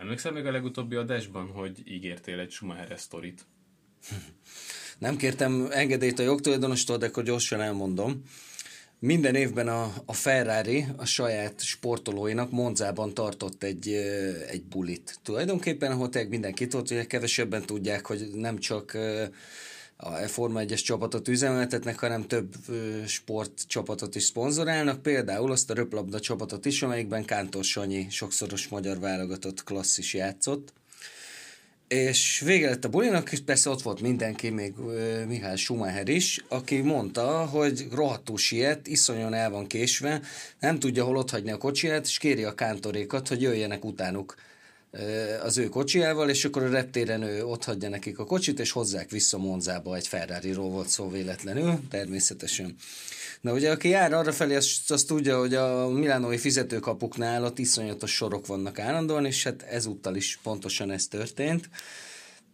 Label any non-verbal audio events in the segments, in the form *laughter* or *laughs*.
Emlékszel még a legutóbbi adásban, hogy ígértél egy Schumacher sztorit? *laughs* Nem kértem engedélyt a jogtulajdonostól, de akkor gyorsan elmondom. Minden évben a, a Ferrari a saját sportolóinak Monzában tartott egy, egy bulit. Tulajdonképpen, ahol tényleg mindenki tudott, hogy kevesebben tudják, hogy nem csak a Forma 1-es csapatot üzemeltetnek, hanem több sportcsapatot is szponzorálnak, például azt a röplabda csapatot is, amelyikben Kántor Sanyi sokszoros magyar válogatott klasszis játszott. És vége lett a bulinak, és persze ott volt mindenki, még Mihály Schumacher is, aki mondta, hogy rohadtul siet, iszonyan el van késve, nem tudja hol ott hagyni a kocsiját, és kéri a kántorékat, hogy jöjjenek utánuk az ő kocsijával, és akkor a reptéren ő ott hagyja nekik a kocsit, és hozzák vissza Monzába, egy Ferrari-ról volt szó véletlenül, természetesen. Na ugye, aki jár arra felé, azt, azt tudja, hogy a milánói fizetőkapuknál ott iszonyatos sorok vannak állandóan, és hát ezúttal is pontosan ez történt.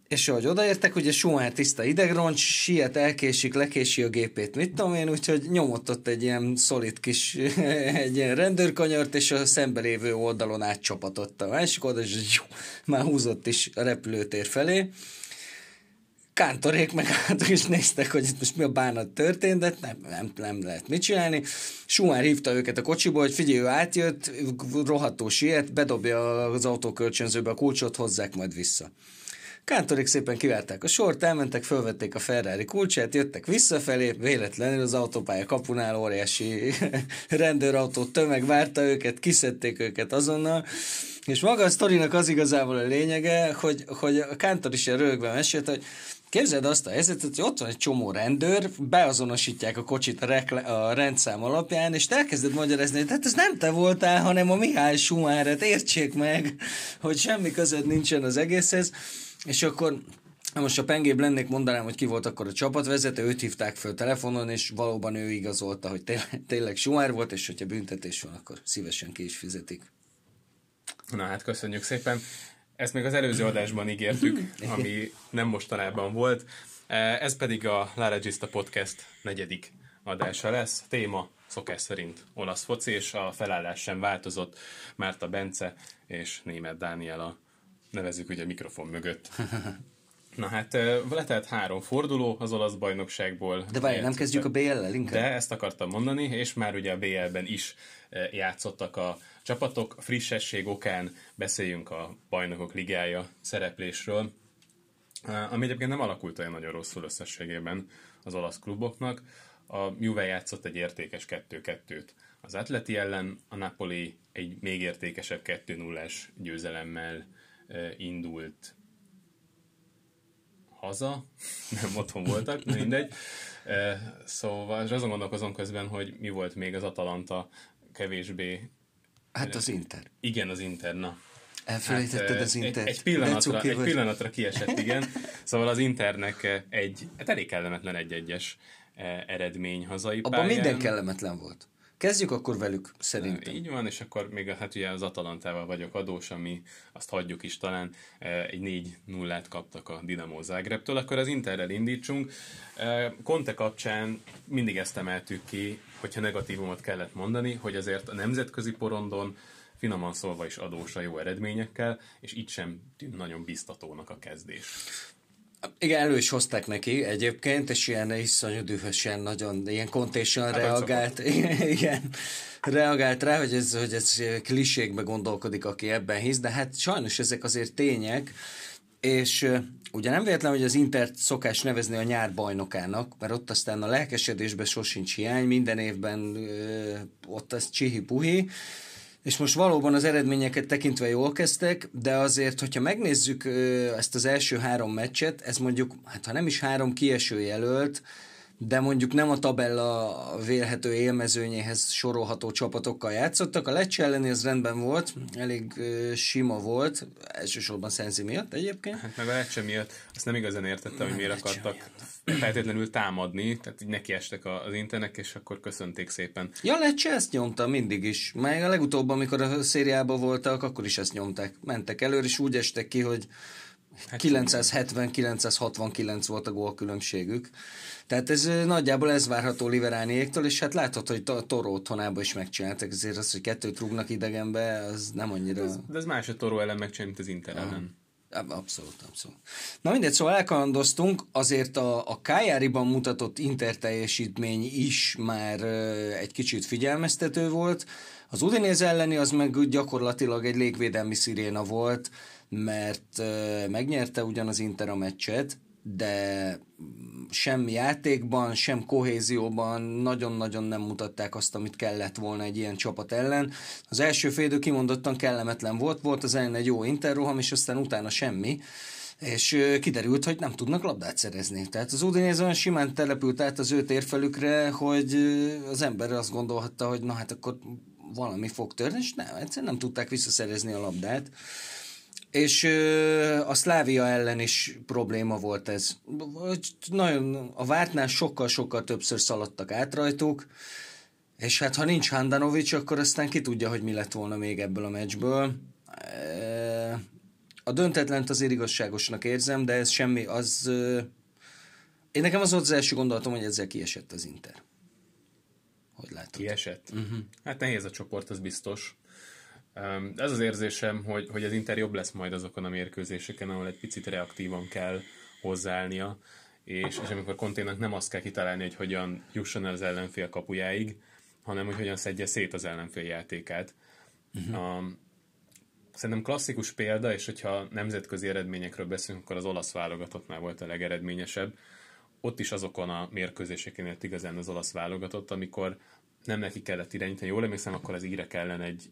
És ahogy odaértek, ugye Schumacher tiszta idegroncs, siet, elkésik, lekési a gépét, mit tudom én, úgyhogy nyomott ott egy ilyen szolid kis, *laughs* egy ilyen rendőrkanyart, és a szembelévő oldalon átcsapatott a másik oldal, és jó, már húzott is a repülőtér felé. Kántorék meg hát is néztek, hogy itt most mi a bánat történt, de nem, nem, nem lehet mit csinálni. Schumacher hívta őket a kocsiból, hogy figyelj, ő átjött, rohadtó siet, bedobja az autókölcsönzőbe a kulcsot, hozzák majd vissza. Kántorik szépen kiválták a sort, elmentek, fölvették a Ferrari kulcsát, jöttek visszafelé, véletlenül az autópálya kapunál óriási *laughs* rendőrautó tömeg várta őket, kiszedték őket azonnal, és maga a sztorinak az igazából a lényege, hogy, hogy a Kántor is ilyen rögben mesélt, hogy Képzeld azt a helyzetet, hogy ott van egy csomó rendőr, beazonosítják a kocsit a, rekle- a rendszám alapján, és te elkezded magyarázni, hogy hát ez nem te voltál, hanem a Mihály Schumacher, értsék meg, hogy semmi között nincsen az egészhez. És akkor most a pengébb lennék, mondanám, hogy ki volt akkor a csapatvezető, őt hívták föl telefonon, és valóban ő igazolta, hogy tényleg, tényleg Schumacher volt, és hogyha büntetés van, akkor szívesen ki is fizetik. Na hát köszönjük szépen. Ezt még az előző adásban ígértük, *laughs* ami nem mostanában volt. Ez pedig a La Regista Podcast negyedik adása lesz. Téma szokás szerint olasz foci, és a felállás sem változott. Márta Bence és Német Dániela nevezük ugye mikrofon mögött. *laughs* Na hát letelt három forduló az olasz bajnokságból. De várj, nem kezdjük a BL-el inkább? De ezt akartam mondani, és már ugye a BL-ben is játszottak a csapatok. Frissesség okán beszéljünk a bajnokok ligája szereplésről, ami egyébként nem alakult olyan nagyon rosszul összességében az olasz kluboknak. A Juve játszott egy értékes 2-2-t az Atleti ellen, a Napoli egy még értékesebb 2-0-es győzelemmel indult haza, *laughs* nem otthon voltak, mindegy. Szóval azon gondolkozom közben, hogy mi volt még az Atalanta kevésbé... Hát az Inter. Igen, az Inter, na. Elfelejtetted hát, az Inter. Egy, egy, pillanatra, egy pillanatra kiesett, *laughs* igen. Szóval az Internek egy hát elég kellemetlen egy-egyes eredmény hazai Abban pályán. minden kellemetlen volt. Kezdjük akkor velük, szerintem. Így van, és akkor még hát ugye az Atalantával vagyok adós, ami azt hagyjuk is talán, egy 4 0 kaptak a Dinamo Zágrebtől, akkor az Interrel indítsunk. Conte kapcsán mindig ezt emeltük ki, hogyha negatívumot kellett mondani, hogy azért a nemzetközi porondon finoman szólva is adós a jó eredményekkel, és itt sem tűnt nagyon biztatónak a kezdés. Igen, elő is hozták neki egyébként, és ilyen iszonyú dühösen, nagyon ilyen kontésen hát reagált. *laughs* Igen, reagált rá, hogy ez, hogy ez kliségbe gondolkodik, aki ebben hisz, de hát sajnos ezek azért tények, és ugye nem véletlen, hogy az Intert szokás nevezni a nyár bajnokának, mert ott aztán a lelkesedésben sosincs hiány, minden évben uh, ott az csihi-puhi, és most valóban az eredményeket tekintve jól kezdtek, de azért, hogyha megnézzük ezt az első három meccset, ez mondjuk, hát ha nem is három kieső jelölt, de mondjuk nem a tabella vélhető élmezőnyéhez sorolható csapatokkal játszottak. A Lecce elleni ez rendben volt, elég uh, sima volt, elsősorban Szenzi miatt egyébként. Hát meg a Lecce miatt azt nem igazán értettem, hogy miért akartak miatt. feltétlenül támadni, tehát így nekiestek az internek, és akkor köszönték szépen. Ja, Lecce ezt nyomta mindig is. Meg a legutóbb, amikor a szériában voltak, akkor is ezt nyomták. Mentek előre, és úgy estek ki, hogy 970-969 volt a gólkülönbségük. Tehát ez nagyjából ez várható Liverániéktől, és hát látható, hogy a Toró otthonában is megcsináltak, ezért az, hogy kettőt rúgnak idegenbe, az nem annyira... De ez, de ez más a Toró ellen megcsinálni, mint az Inter ellen. Abszolút, abszolút. Na mindegy, szóval elkalandoztunk, azért a, a Kájáriban mutatott Inter teljesítmény is már egy kicsit figyelmeztető volt. Az Udinéz elleni az meg gyakorlatilag egy légvédelmi sziréna volt, mert megnyerte ugyan az Inter a meccset, de sem játékban, sem kohézióban nagyon-nagyon nem mutatták azt, amit kellett volna egy ilyen csapat ellen. Az első félidő kimondottan kellemetlen volt, volt az ellen egy jó interroham, és aztán utána semmi és kiderült, hogy nem tudnak labdát szerezni. Tehát az Udinese olyan simán települt át az ő térfelükre, hogy az ember azt gondolhatta, hogy na hát akkor valami fog törni, és nem, egyszerűen nem tudták visszaszerezni a labdát. És ö, a Szlávia ellen is probléma volt ez. Nagyon, a vártnál sokkal-sokkal többször szaladtak át rajtuk, és hát ha nincs Handanovics, akkor aztán ki tudja, hogy mi lett volna még ebből a meccsből. A döntetlent azért igazságosnak érzem, de ez semmi, az... Én nekem az volt az első gondolatom, hogy ezzel kiesett az Inter. Hogy látod? Kiesett? Uh-huh. Hát nehéz a csoport, az biztos. Ez az érzésem, hogy, hogy az Inter jobb lesz majd azokon a mérkőzéseken, ahol egy picit reaktívan kell hozzáállnia, és, és amikor Konténak nem azt kell kitalálni, hogy hogyan jusson el az ellenfél kapujáig, hanem hogy hogyan szedje szét az ellenfél játékát. Uh-huh. Um, szerintem klasszikus példa, és hogyha nemzetközi eredményekről beszélünk, akkor az olasz válogatottnál volt a legeredményesebb. Ott is azokon a mérkőzéseken ért igazán az olasz válogatott, amikor nem neki kellett irányítani. Jól emlékszem, akkor az írek ellen egy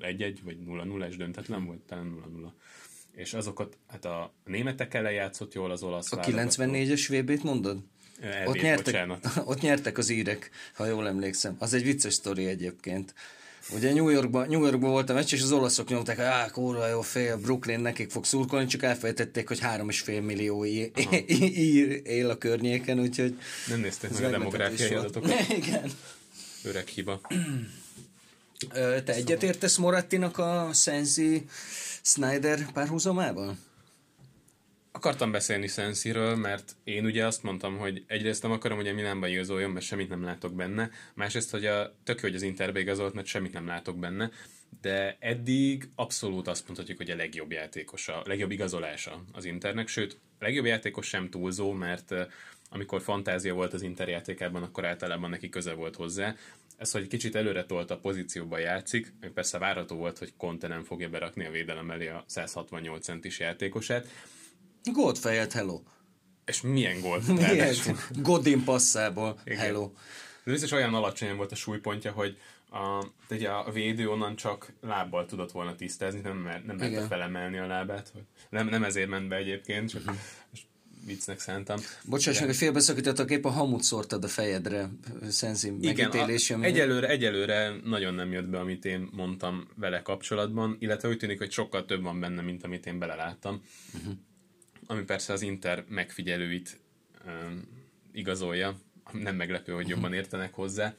1-1 vagy 0-0-es döntetlen volt, talán 0-0. És azokat, hát a németek ellen játszott jól az olasz A 94-es VB-t mondod? Elvét, ott, nyertek, *laughs* ott nyertek az írek, ha jól emlékszem. Az egy vicces sztori egyébként. Ugye New Yorkban, New Yorkban volt a meccs, és az olaszok nyomták, hogy kurva jó fél, Brooklyn nekik fog szurkolni, csak elfelejtették, hogy három és fél millió ír él a környéken, úgyhogy... Nem nézték meg a demográfiai adatokat. *laughs* Igen öreg hiba. Te egyetértesz Morattinak a Sensi Snyder párhuzamával? Akartam beszélni Sensiről, mert én ugye azt mondtam, hogy egyrészt nem akarom, hogy a Milánban igazoljon, mert semmit nem látok benne, másrészt, hogy a, tök jó, hogy az Interbe igazolt, mert semmit nem látok benne, de eddig abszolút azt mondhatjuk, hogy a legjobb játékosa, a legjobb igazolása az Internek, sőt, a legjobb játékos sem túlzó, mert amikor fantázia volt az Inter játékában, akkor általában neki köze volt hozzá. Ez, hogy kicsit előre tolt a pozícióba játszik, persze várható volt, hogy Conte nem fogja berakni a védelem elé a 168 centis játékosát. Gólt fejelt, hello. És milyen gólt? Milyen? Godin passzából, Igen. hello. De biztos olyan alacsonyan volt a súlypontja, hogy a, ugye a védő onnan csak lábbal tudott volna tisztázni, nem, mer, nem merte felemelni a lábát. Nem, nem ezért ment be egyébként, csak uh-huh viccnek szántam. Bocsáss meg, hogy félbeszakítottak, épp a hamut szórtad a fejedre, Szenzi megítélése. Igen, egyelőre, egyelőre nagyon nem jött be, amit én mondtam vele kapcsolatban, illetve úgy tűnik, hogy sokkal több van benne, mint amit én beleláttam. Uh-huh. Ami persze az Inter megfigyelőit um, igazolja, nem meglepő, hogy jobban mhm. értenek hozzá.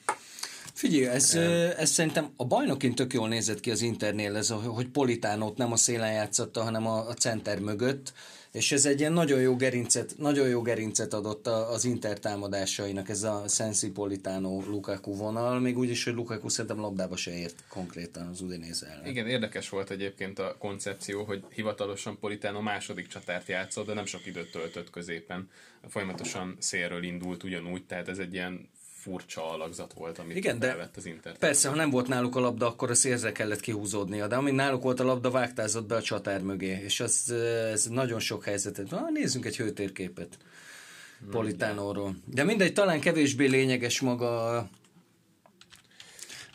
Figyelj, ez, ez szerintem a bajnokin tök jól nézett ki az Internél, ez, hogy Politánót nem a szélen játszotta, hanem a, a center mögött és ez egy ilyen nagyon jó gerincet, nagyon jó gerincet adott az Inter támadásainak, ez a Sensi Politano Lukaku vonal, még úgy is, hogy Lukaku szerintem labdába se ért konkrétan az Udinese ellen. Igen, érdekes volt egyébként a koncepció, hogy hivatalosan Politano második csatárt játszott, de nem sok időt töltött középen. Folyamatosan szélről indult ugyanúgy, tehát ez egy ilyen furcsa alakzat volt, amit Igen, de az Inter. Persze, ha nem volt náluk a labda, akkor a szélre kellett kihúzódnia, de amint náluk volt a labda, vágtázott be a csatár mögé, és az, ez nagyon sok helyzetet. Na, nézzünk egy hőtérképet Politánóról. De mindegy, talán kevésbé lényeges maga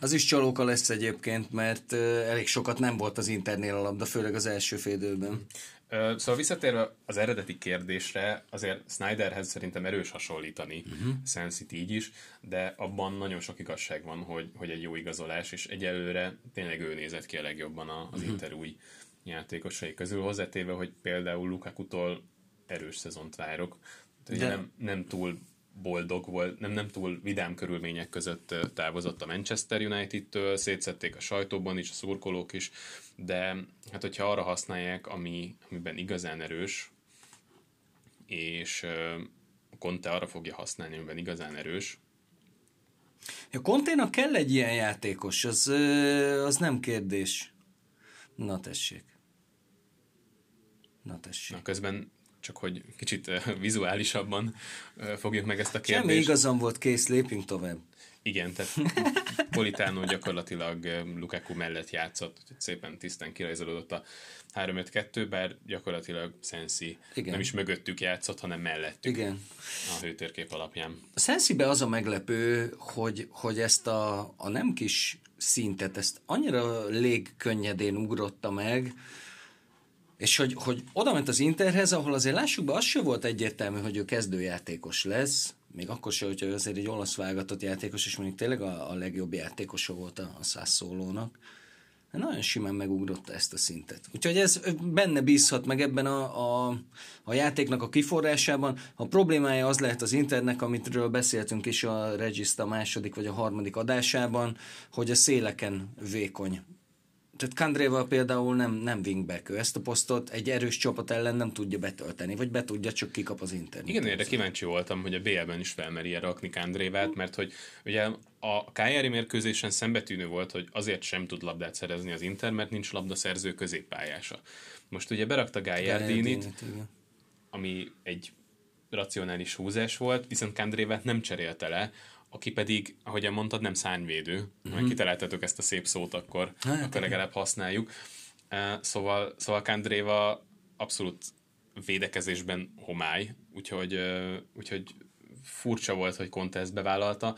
az is csalóka lesz egyébként, mert elég sokat nem volt az Internél a labda, főleg az első félidőben. Szóval visszatérve az eredeti kérdésre, azért Snyderhez szerintem erős hasonlítani, uh-huh. Sensit így is, de abban nagyon sok igazság van, hogy, hogy egy jó igazolás, és egyelőre tényleg ő nézett ki a legjobban az uh-huh. Inter új játékosai közül, hozzátéve, hogy például Lukaku-tól erős szezont várok. De... Nem, nem túl boldog volt, nem, nem túl vidám körülmények között távozott a Manchester United-től, szétszették a sajtóban is, a szurkolók is, de hát hogyha arra használják, ami, amiben igazán erős, és Conte arra fogja használni, amiben igazán erős. A Conténak kell egy ilyen játékos, az, az nem kérdés. Na tessék. Na tessék. Na közben csak hogy kicsit vizuálisabban fogjuk meg ezt a kérdést. Semmi igazam volt, kész, lépjünk tovább. Igen, tehát Politano gyakorlatilag Lukaku mellett játszott, úgyhogy szépen tisztán kirajzolódott a 3-5-2, bár gyakorlatilag Sensi Igen. nem is mögöttük játszott, hanem mellettük Igen. a hőtérkép alapján. A Sensibe az a meglepő, hogy, hogy ezt a, a nem kis szintet, ezt annyira légkönnyedén ugrotta meg, és hogy, hogy oda ment az Interhez, ahol azért lássuk be, az se volt egyértelmű, hogy ő kezdőjátékos lesz, még akkor se, hogyha azért egy olasz válogatott játékos, és mondjuk tényleg a, a legjobb játékosa volt a, a száz szólónak. Nagyon simán megugrotta ezt a szintet. Úgyhogy ez benne bízhat meg ebben a, a, a játéknak a kiforrásában. A problémája az lehet az Internek, amitről beszéltünk is a Regista második vagy a harmadik adásában, hogy a széleken vékony tehát Kandréval például nem, nem wingback, ő ezt a posztot egy erős csapat ellen nem tudja betölteni, vagy be tudja, csak kikap az internet. Igen, erre kíváncsi voltam, hogy a BL-ben is felmeri rakni Kandrévát, mert hogy ugye a KR mérkőzésen szembetűnő volt, hogy azért sem tud labdát szerezni az Inter, mert nincs labdaszerző középpályása. Most ugye berakta Gájárdinit, ami egy racionális húzás volt, viszont Kandrévát nem cserélte le, aki pedig, ahogyan mondtad, nem szányvédő. Mm-hmm. Ha kitaláltatok ezt a szép szót, akkor, hát, akkor legalább használjuk. Szóval, szóval Kandréva abszolút védekezésben homály, úgyhogy, úgyhogy furcsa volt, hogy Conte ezt bevállalta,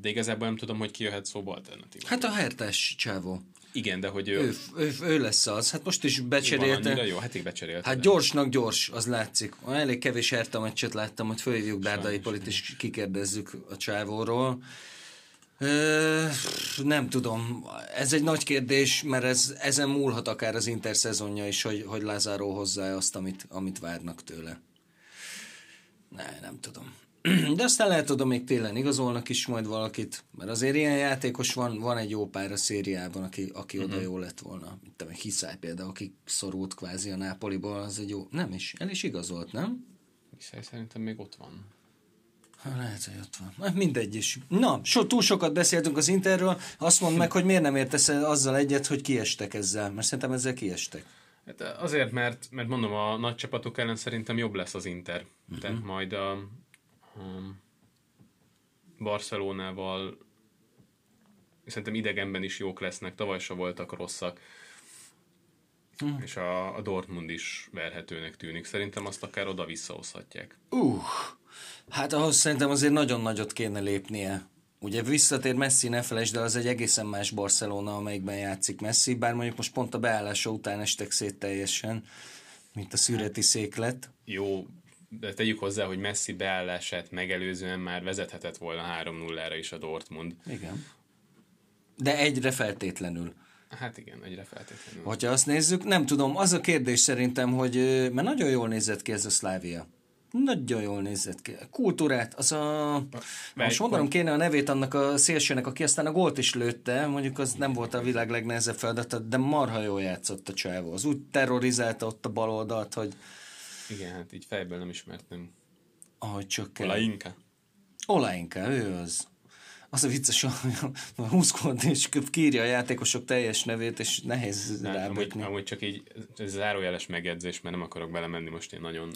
de igazából nem tudom, hogy ki jöhet szóba alternatív. Hát a hertes csávó. Igen, de hogy ő... Ő, ő, ő lesz az. Hát most is becserélte. jó, hát így becserélte. Hát gyorsnak gyors, az látszik. Elég kevés Herta meccset láttam, hogy fölhívjuk Dárdai Polit, és kikérdezzük a csávóról. Ö, nem tudom. Ez egy nagy kérdés, mert ez, ezen múlhat akár az Inter szezonja is, hogy, hogy Lázáró hozzá azt, amit, amit várnak tőle. Ne, nem tudom. *clears throat* De aztán lehet tudom, még télen igazolnak is majd valakit, mert azért ilyen játékos van, van egy jó pár a szériában, aki, aki uh-huh. oda jó lett volna. Mint tudom, Hiszály például, aki szorult kvázi a Nápoliból, az egy jó... Nem is, el is igazolt, nem? Hiszály szerintem még ott van. Ha, lehet, hogy ott van. Hát mindegy is. Na, so, túl sokat beszéltünk az Interről, azt mondd meg, hogy miért nem értesz azzal egyet, hogy kiestek ezzel, mert szerintem ezzel kiestek. Hát azért, mert, mert mondom, a nagy csapatok ellen szerintem jobb lesz az Inter. Uh-huh. Tehát majd a, um, Barcelonával szerintem idegenben is jók lesznek, tavaly se voltak rosszak. Uh. És a, a Dortmund is verhetőnek tűnik. Szerintem azt akár oda visszahozhatják. Uh, hát ahhoz szerintem azért nagyon nagyot kéne lépnie. Ugye visszatér Messi, ne felejtsd, de az egy egészen más Barcelona, amelyikben játszik Messi, bár mondjuk most pont a beállása után estek szét teljesen, mint a szüreti széklet. Jó, de tegyük hozzá, hogy Messi beállását megelőzően már vezethetett volna 3-0-ra is a Dortmund. Igen. De egyre feltétlenül. Hát igen, egyre feltétlenül. Hogyha azt nézzük, nem tudom, az a kérdés szerintem, hogy mert nagyon jól nézett ki ez a Szlávia. Nagyon jól nézett ki. Kultúrát, az a... Most mondanom kéne a nevét annak a szélsőnek, aki aztán a gólt is lőtte, mondjuk az nem volt a világ legnehezebb feladata, de marha jól játszott a csávó. Az úgy terrorizálta ott a baloldalt, hogy igen, hát így fejből nem ismertem. Ahogy csökken. Olainka? Olainka, ő az. Az a vicces, hogy *laughs* 20 és kírja a játékosok teljes nevét, és nehéz hát, rábökni. Amúgy, amúgy csak így ez zárójeles megjegyzés, mert nem akarok belemenni most én nagyon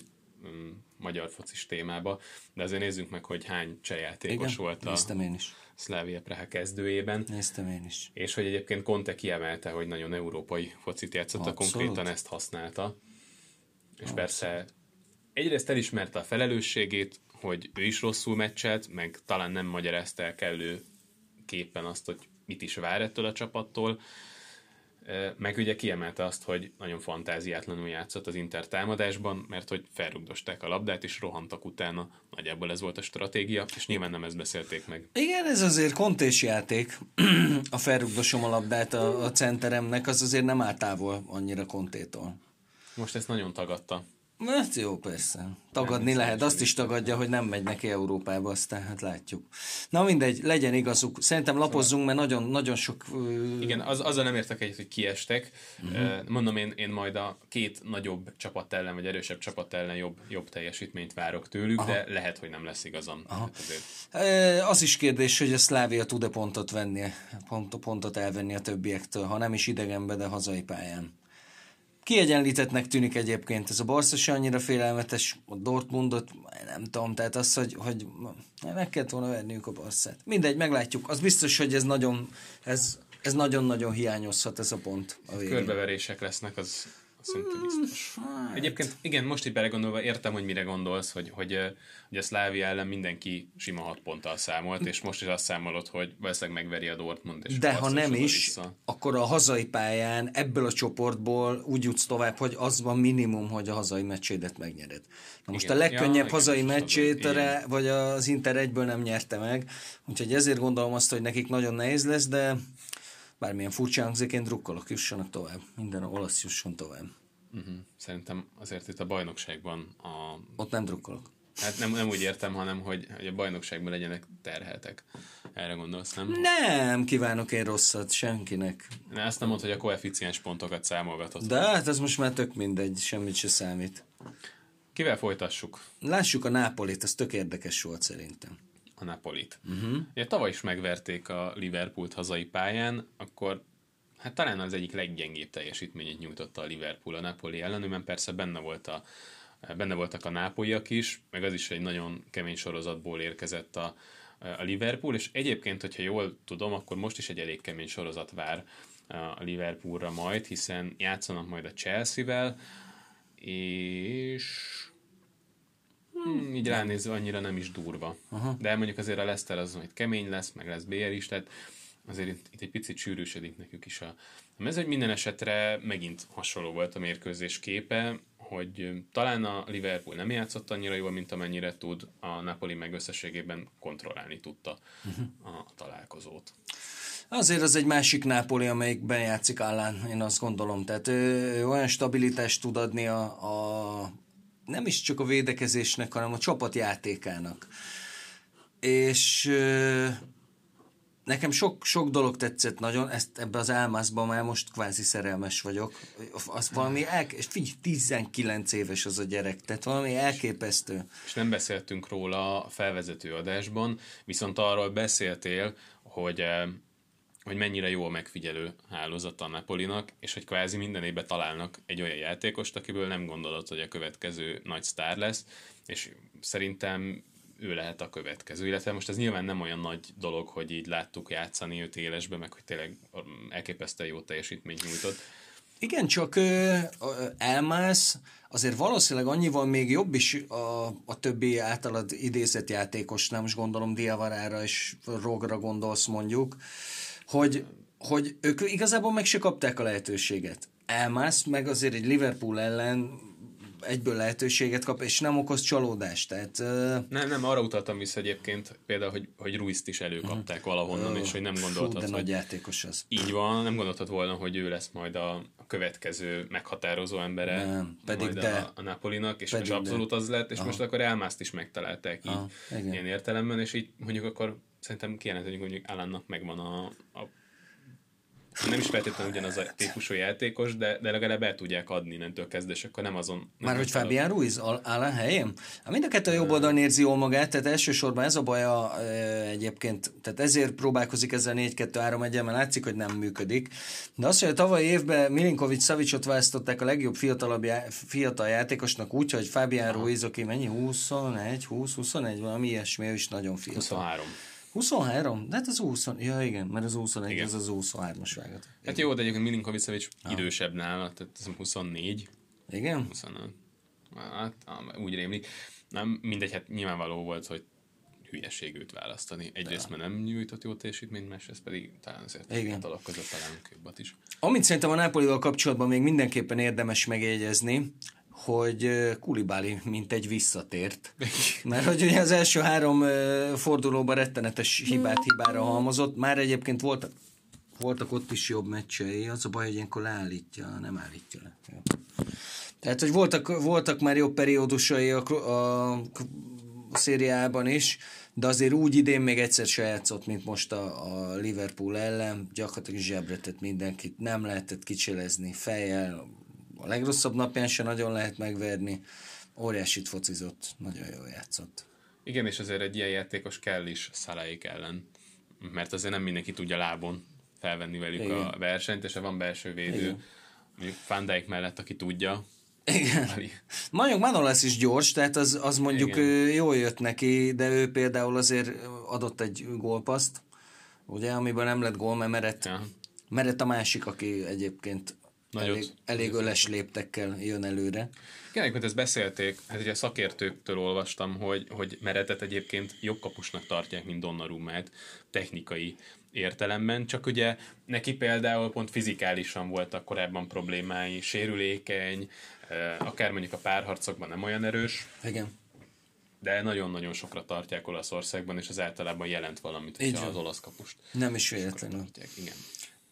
um, magyar focis témába, de azért nézzünk meg, hogy hány csehjátékos Igen, volt a én is. Slavia Praha kezdőjében. Néztem én is. És hogy egyébként Conte kiemelte, hogy nagyon európai focit játszott, a konkrétan ezt használta. És persze egyrészt elismerte a felelősségét, hogy ő is rosszul meccselt, meg talán nem magyarázta el kellő képen azt, hogy mit is vár ettől a csapattól, meg ugye kiemelte azt, hogy nagyon fantáziátlanul játszott az Inter támadásban, mert hogy felrugdosták a labdát, és rohantak utána. Nagyjából ez volt a stratégia, és nyilván nem ezt beszélték meg. Igen, ez azért kontés játék. *clears throat* a felrugdosom a labdát a, a centeremnek, az azért nem áll távol annyira kontétól. Most ezt nagyon tagadta. Hát jó, persze. Tagadni lehet, azt is tagadja, hogy nem megy neki Európába, aztán hát látjuk. Na mindegy, legyen igazuk. Szerintem lapozzunk, mert nagyon, nagyon sok... Igen, az, azzal nem értek egyet, hogy kiestek. Uh-huh. Mondom, én, én majd a két nagyobb csapat ellen, vagy erősebb csapat ellen jobb, jobb teljesítményt várok tőlük, Aha. de lehet, hogy nem lesz igazam. Aha. Hát azért... Az is kérdés, hogy a Szlávia tud-e pontot venni, pont, pontot elvenni a többiektől, ha nem is idegenbe, de hazai pályán. Kiegyenlítettnek tűnik egyébként ez a Barca se annyira félelmetes, a Dortmundot, nem tudom, tehát az, hogy, hogy meg kellett volna verniük a Barcát. Mindegy, meglátjuk. Az biztos, hogy ez nagyon, ez, ez nagyon-nagyon hiányozhat ez a pont a végén. Körbeverések lesznek, az, Szerintem biztos. Hát. Egyébként igen, most itt belegondolva értem, hogy mire gondolsz, hogy, hogy, hogy a Szlávia ellen mindenki sima hat ponttal számolt, és most is azt számolod, hogy valószínűleg megveri a Dortmund. És De ha nem is, vissza. akkor a hazai pályán ebből a csoportból úgy jutsz tovább, hogy az van minimum, hogy a hazai meccsédet megnyered. Na most igen. a legkönnyebb ja, hazai igen, meccsét, vagy az Inter egyből nem nyerte meg, úgyhogy ezért gondolom azt, hogy nekik nagyon nehéz lesz, de bármilyen furcsa hangzik, én drukkolok, jussanak tovább. Minden olasz jusson tovább. Uh-huh. Szerintem azért itt a bajnokságban a... Ott nem drukkolok. Hát nem, nem úgy értem, hanem hogy, hogy a bajnokságban legyenek terheltek. Erre gondolsz, nem? Nem, kívánok én rosszat senkinek. Ne, azt nem mondta, hogy a koeficiens pontokat számolgatott. De hát ez most már tök mindegy, semmit se számít. Kivel folytassuk? Lássuk a Nápolit, ez tök érdekes volt szerintem a Napolit. Uh-huh. Ugye tavaly is megverték a Liverpoolt hazai pályán, akkor hát talán az egyik leggyengébb teljesítményét nyújtotta a Liverpool a Napoli ellen, persze benne volt a benne voltak a nápolyak is, meg az is egy nagyon kemény sorozatból érkezett a, a Liverpool, és egyébként, hogyha jól tudom, akkor most is egy elég kemény sorozat vár a Liverpoolra majd, hiszen játszanak majd a Chelsea-vel, és Hmm, így ránézve annyira nem is durva. Aha. De mondjuk azért a Leicester az hogy kemény lesz, meg lesz BR is, tehát azért itt, itt egy picit sűrűsödik nekük is a, a mezőny. Minden esetre megint hasonló volt a mérkőzés képe, hogy talán a Liverpool nem játszott annyira jól, mint amennyire tud, a Napoli meg összességében kontrollálni tudta uh-huh. a találkozót. Azért az egy másik Nápoli, amelyikben játszik állán, én azt gondolom. Tehát ő, olyan stabilitást tud adni a, a, nem is csak a védekezésnek, hanem a csapatjátékának. És nekem sok, sok dolog tetszett nagyon, ezt ebbe az álmászban már most kvázi szerelmes vagyok. Az valami el, és figyelj, 19 éves az a gyerek, tehát valami elképesztő. És nem beszéltünk róla a felvezető adásban, viszont arról beszéltél, hogy hogy mennyire jó a megfigyelő hálózat a Napolinak, és hogy kvázi minden évben találnak egy olyan játékost, akiből nem gondolod, hogy a következő nagy sztár lesz, és szerintem ő lehet a következő. Illetve most ez nyilván nem olyan nagy dolog, hogy így láttuk játszani őt élesbe, meg hogy tényleg elképesztően jó teljesítményt nyújtott. Igen, csak elmász, azért valószínűleg annyival még jobb is a, a többi általad idézett játékos, nem most gondolom Diavarára és Rogra gondolsz mondjuk, hogy, hogy ők igazából meg se kapták a lehetőséget. Elmász, meg azért egy Liverpool ellen egyből lehetőséget kap, és nem okoz csalódást. Tehát, uh... Nem, nem, arra utaltam vissza egyébként például, hogy, hogy Ruiz-t is előkapták uh-huh. valahonnan, uh, és hogy nem gondoltad, Fú, de hogy... játékos az. Így van, nem gondoltad volna, hogy ő lesz majd a, következő meghatározó embere nem, pedig majd de. A, a Napolinak, és pedig most abszolút de. az lett, és Aha. most akkor Elmászt is megtalálták így Aha, ilyen értelemben, és így mondjuk akkor szerintem kijelenthetjük, hogy mondjuk Alannak megvan a, a nem is feltétlenül ugyanaz a típusú játékos, de, de legalább el tudják adni innentől kezdve, és akkor nem azon... Nem Már hogy Fabián Ruiz áll a helyén? Mind a kettő a jobb oldalon érzi jól magát, tehát elsősorban ez a baja e, egyébként, tehát ezért próbálkozik ezzel 4-2-3 1 mert látszik, hogy nem működik. De azt, hogy a tavalyi évben Milinkovic Savicsot választották a legjobb fiatalabb já, fiatal játékosnak úgy, hogy Fabián Ruiz, aki mennyi? 21, 20, 21, valami ilyesmi, ő is nagyon fiatal. 23. 23? De hát az 20, ja igen, mert az 21, igen. az az 23-as vágat. Hát jó, de egyébként Milinkovic ah. idősebb nála, tehát az 24. Igen? 25. Hát, úgy rémlik. Nem, mindegy, hát nyilvánvaló volt, hogy hülyeség őt választani. Egyrészt, mert nem nyújtott jó teljesítményt, másrészt pedig talán azért Igen. alak között talán jobbat is. Amit szerintem a Nápolival kapcsolatban még mindenképpen érdemes megjegyezni, hogy Kulibáli mint egy visszatért. *laughs* Mert hogy ugye az első három fordulóban rettenetes hibát hibára halmozott, már egyébként voltak voltak ott is jobb meccsei, az a baj, hogy ilyenkor leállítja, nem állítja le. Tehát, hogy voltak, voltak már jobb periódusai a, a, a szériában is, de azért úgy idén még egyszer se játszott, mint most a, a Liverpool ellen, gyakorlatilag zsebre mindenkit, nem lehetett kicselezni fejjel, a legrosszabb napján se nagyon lehet megverni, óriásit focizott, nagyon jól játszott. Igen, és azért egy ilyen játékos kell is Szalaik ellen, mert azért nem mindenki tudja lábon felvenni velük Igen. a versenyt, és ha van belső védő, Igen. mondjuk Van Dijk mellett, aki tudja, igen. Mondjuk Manolas is gyors, tehát az, az mondjuk Igen. jól jött neki, de ő például azért adott egy gólpaszt, ugye, amiben nem lett gól, mert merett, ja. merett a másik, aki egyébként Nagyot. elég, elég öles léptekkel jön előre. Igen, amikor ezt beszélték, hát ugye a szakértőktől olvastam, hogy, hogy Meretet egyébként jobb kapusnak tartják, mint Donnarumát technikai értelemben, csak ugye neki például pont fizikálisan voltak korábban problémái, sérülékeny, akár mondjuk a párharcokban nem olyan erős. Igen. De nagyon-nagyon sokra tartják Olaszországban, és az általában jelent valamit, hogyha az olasz kapust. Nem is véletlenül. Igen.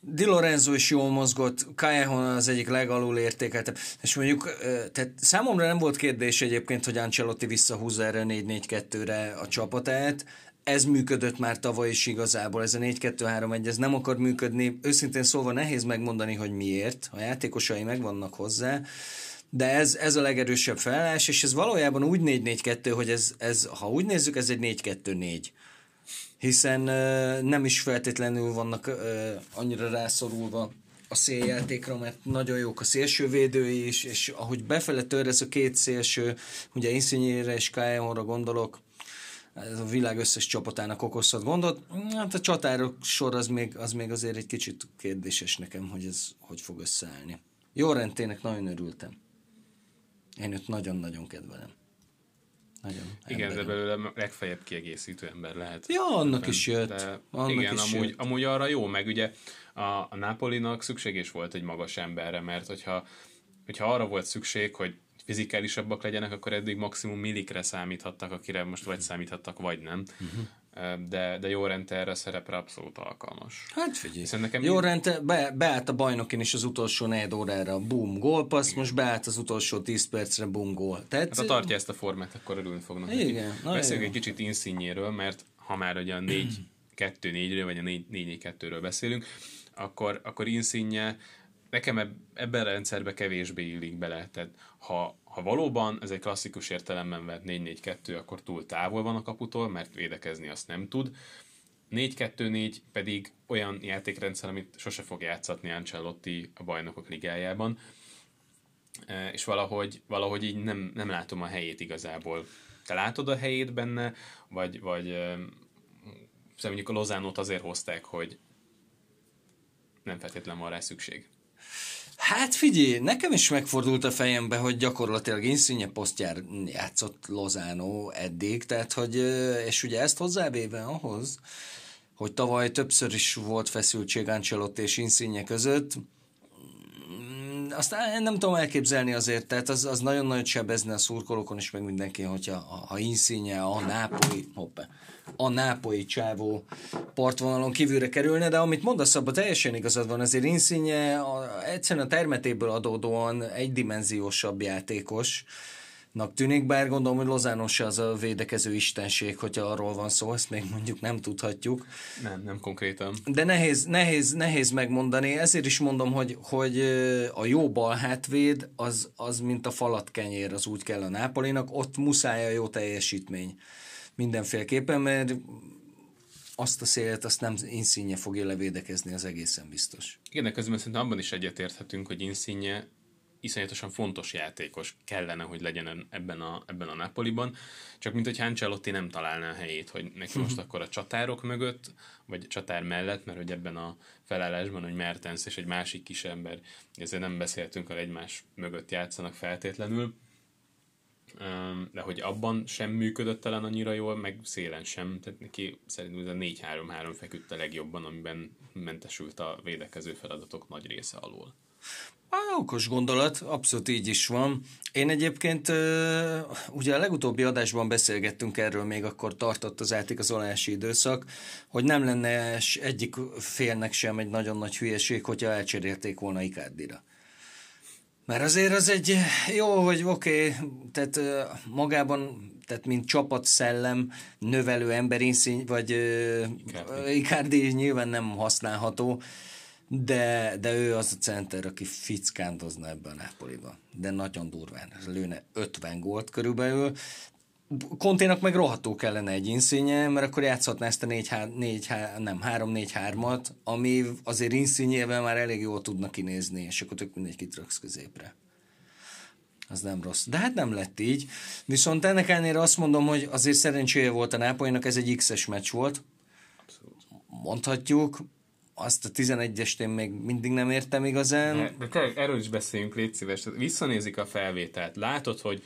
Di Lorenzo is jól mozgott, Callejon az egyik legalul értékeltebb. És mondjuk, tehát számomra nem volt kérdés egyébként, hogy Ancelotti visszahúzza erre 4-4-2-re a csapatát. Ez működött már tavaly is igazából, ez a 4-2-3-1, ez nem akar működni. Őszintén szólva nehéz megmondani, hogy miért. A játékosai megvannak hozzá de ez, ez a legerősebb felállás, és ez valójában úgy 4-4-2, hogy ez, ez, ha úgy nézzük, ez egy 4-2-4. Hiszen nem is feltétlenül vannak annyira rászorulva a széljátékra, mert nagyon jók a szélsővédői is, és ahogy befele tör ez a két szélső, ugye Insigne-re és Kajonra gondolok, ez a világ összes csapatának okozhat gondot. Hát a csatárok sor az még, az még azért egy kicsit kérdéses nekem, hogy ez hogy fog összeállni. Jó rendtének nagyon örültem. Én őt nagyon-nagyon kedvelem. Nagyon igen, emberem. de belőle legfeljebb kiegészítő ember lehet. Ja, annak is jött. De annak igen, is amúgy, jött. amúgy arra jó, meg ugye a, a Napolinak szükséges volt egy magas emberre, mert hogyha, hogyha arra volt szükség, hogy fizikálisabbak legyenek, akkor eddig maximum millikre számíthattak, akire most vagy számíthattak, vagy nem. Uh-huh de, de jó rente erre a szerepre abszolút alkalmas. Hát figyelj, nekem jó rente be, beállt a bajnokin is az utolsó negyed órára, boom, gólpassz, most beállt az utolsó 10 percre, boom, gól. Tehát, hát ha tartja ezt a formát, akkor örülni fognak. Igen. Beszéljünk egy kicsit inszínjéről, mert ha már ugye a 4-2-4-ről, vagy a 4-4-2-ről beszélünk, akkor, akkor Insigne nekem ebben a rendszerben kevésbé illik bele. Tehát ha, ha valóban ez egy klasszikus értelemben vett 4-4-2, akkor túl távol van a kaputól, mert védekezni azt nem tud. 4-2-4 pedig olyan játékrendszer, amit sose fog játszatni Ancelotti a bajnokok ligájában, e, és valahogy, valahogy így nem, nem látom a helyét igazából. Te látod a helyét benne, vagy, vagy e, szóval mondjuk a Lozánót azért hozták, hogy nem feltétlenül van rá szükség. Hát figyelj, nekem is megfordult a fejembe, hogy gyakorlatilag Insigne posztjár játszott Lozano eddig, tehát hogy, és ugye ezt hozzávéve ahhoz, hogy tavaly többször is volt feszültség Ancelotti és Insigne között, mm, azt nem tudom elképzelni azért, tehát az, az nagyon nagyot sebezne a szurkolókon is, meg mindenki, hogyha ha Insigne, a Nápoli, hoppá, a nápolyi csávó partvonalon kívülre kerülne, de amit mondasz, abban teljesen igazad van, azért Insigne a, egyszerűen a termetéből adódóan egydimenziósabb játékos, tűnik, bár gondolom, hogy Lozános az a védekező istenség, hogyha arról van szó, ezt még mondjuk nem tudhatjuk. Nem, nem konkrétan. De nehéz, nehéz, nehéz megmondani, ezért is mondom, hogy, hogy a jó bal hátvéd az, az mint a falat kenyér, az úgy kell a Nápolinak, ott muszáj a jó teljesítmény mindenféleképpen, mert azt a szélet, azt nem Insigne fogja levédekezni, az egészen biztos. Igen, de közben szerintem abban is egyetérthetünk, hogy Insigne iszonyatosan fontos játékos kellene, hogy legyen ebben a, ebben a Napoliban, csak mint hogy Ancelotti nem találná a helyét, hogy neki most *laughs* akkor a csatárok mögött, vagy csatár mellett, mert hogy ebben a felállásban, hogy Mertens és egy másik kis ember, ezért nem beszéltünk, hogy egymás mögött játszanak feltétlenül, de hogy abban sem működött talán annyira jól, meg szélen sem, tehát neki szerintem ez a 4-3-3 feküdt a legjobban, amiben mentesült a védekező feladatok nagy része alól. Ah, okos gondolat, abszolút így is van. Én egyébként, ugye a legutóbbi adásban beszélgettünk erről, még akkor tartott az átigazolási időszak, hogy nem lenne egyik félnek sem egy nagyon nagy hülyeség, hogyha elcserélték volna Ikárdira. Mert azért az egy jó, hogy oké, okay, tehát magában, tehát mint csapatszellem, növelő emberinszíny, vagy Icardi nyilván nem használható, de, de ő az a center, aki fickándozna ebben a Napoliban. De nagyon durván. Lőne 50 gólt körülbelül. Konténak meg rohadtó kellene egy inszínje, mert akkor játszhatná ezt a 4, 4 nem, 3-4-3-at, ami azért inszínjével már elég jól tudna kinézni, és akkor tök mindegy kitraksz középre. Az nem rossz. De hát nem lett így. Viszont ennek ellenére azt mondom, hogy azért szerencséje volt a Nápolynak, ez egy X-es meccs volt. Mondhatjuk azt a 11-est én még mindig nem értem igazán. De, de te, erről is beszéljünk, légy szíves. Visszanézik a felvételt. Látod, hogy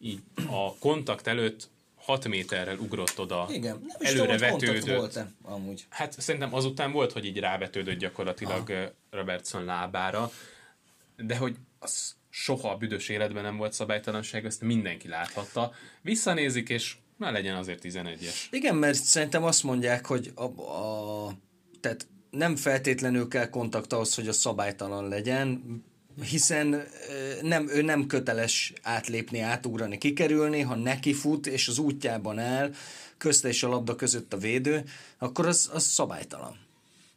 így a kontakt előtt 6 méterrel ugrott oda, Igen, nem előre tudom, vetődött. amúgy. Hát szerintem azután volt, hogy így rávetődött gyakorlatilag ah. Robertson lábára, de hogy az soha a büdös életben nem volt szabálytalanság, ezt mindenki láthatta. Visszanézik, és már legyen azért 11-es. Igen, mert szerintem azt mondják, hogy a, a tehát nem feltétlenül kell kontakt ahhoz, hogy a szabálytalan legyen, hiszen nem, ő nem köteles átlépni, átugrani, kikerülni, ha neki fut, és az útjában áll, közte és a labda között a védő, akkor az, az szabálytalan.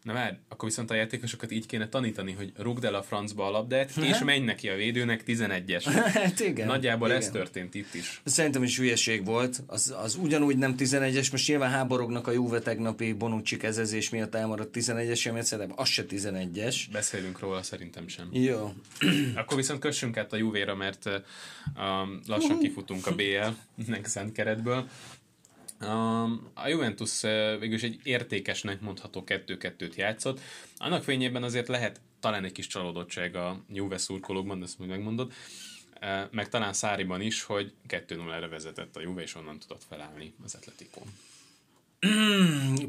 Na már, akkor viszont a játékosokat így kéne tanítani, hogy rugd el a francba a labdát, és menj neki a védőnek 11-es. hát igen. Nagyjából igen. ez történt itt is. Szerintem is hülyeség volt. Az, az ugyanúgy nem 11-es, most nyilván háborognak a Juve tegnapi Bonucci kezezés miatt elmaradt 11-es, mert szerintem az se 11-es. Beszélünk róla, szerintem sem. Jó. *clears throat* akkor viszont kössünk át a Juvéra, mert uh, lassan kifutunk a BL-nek szent keretből. A Juventus végül is egy értékesnek mondható 2-2-t játszott. Annak fényében azért lehet talán egy kis csalódottság a Juve szurkolókban, de ezt majd megmondod, meg talán Száriban is, hogy 2-0-re vezetett a Juve, és onnan tudott felállni az Atletico.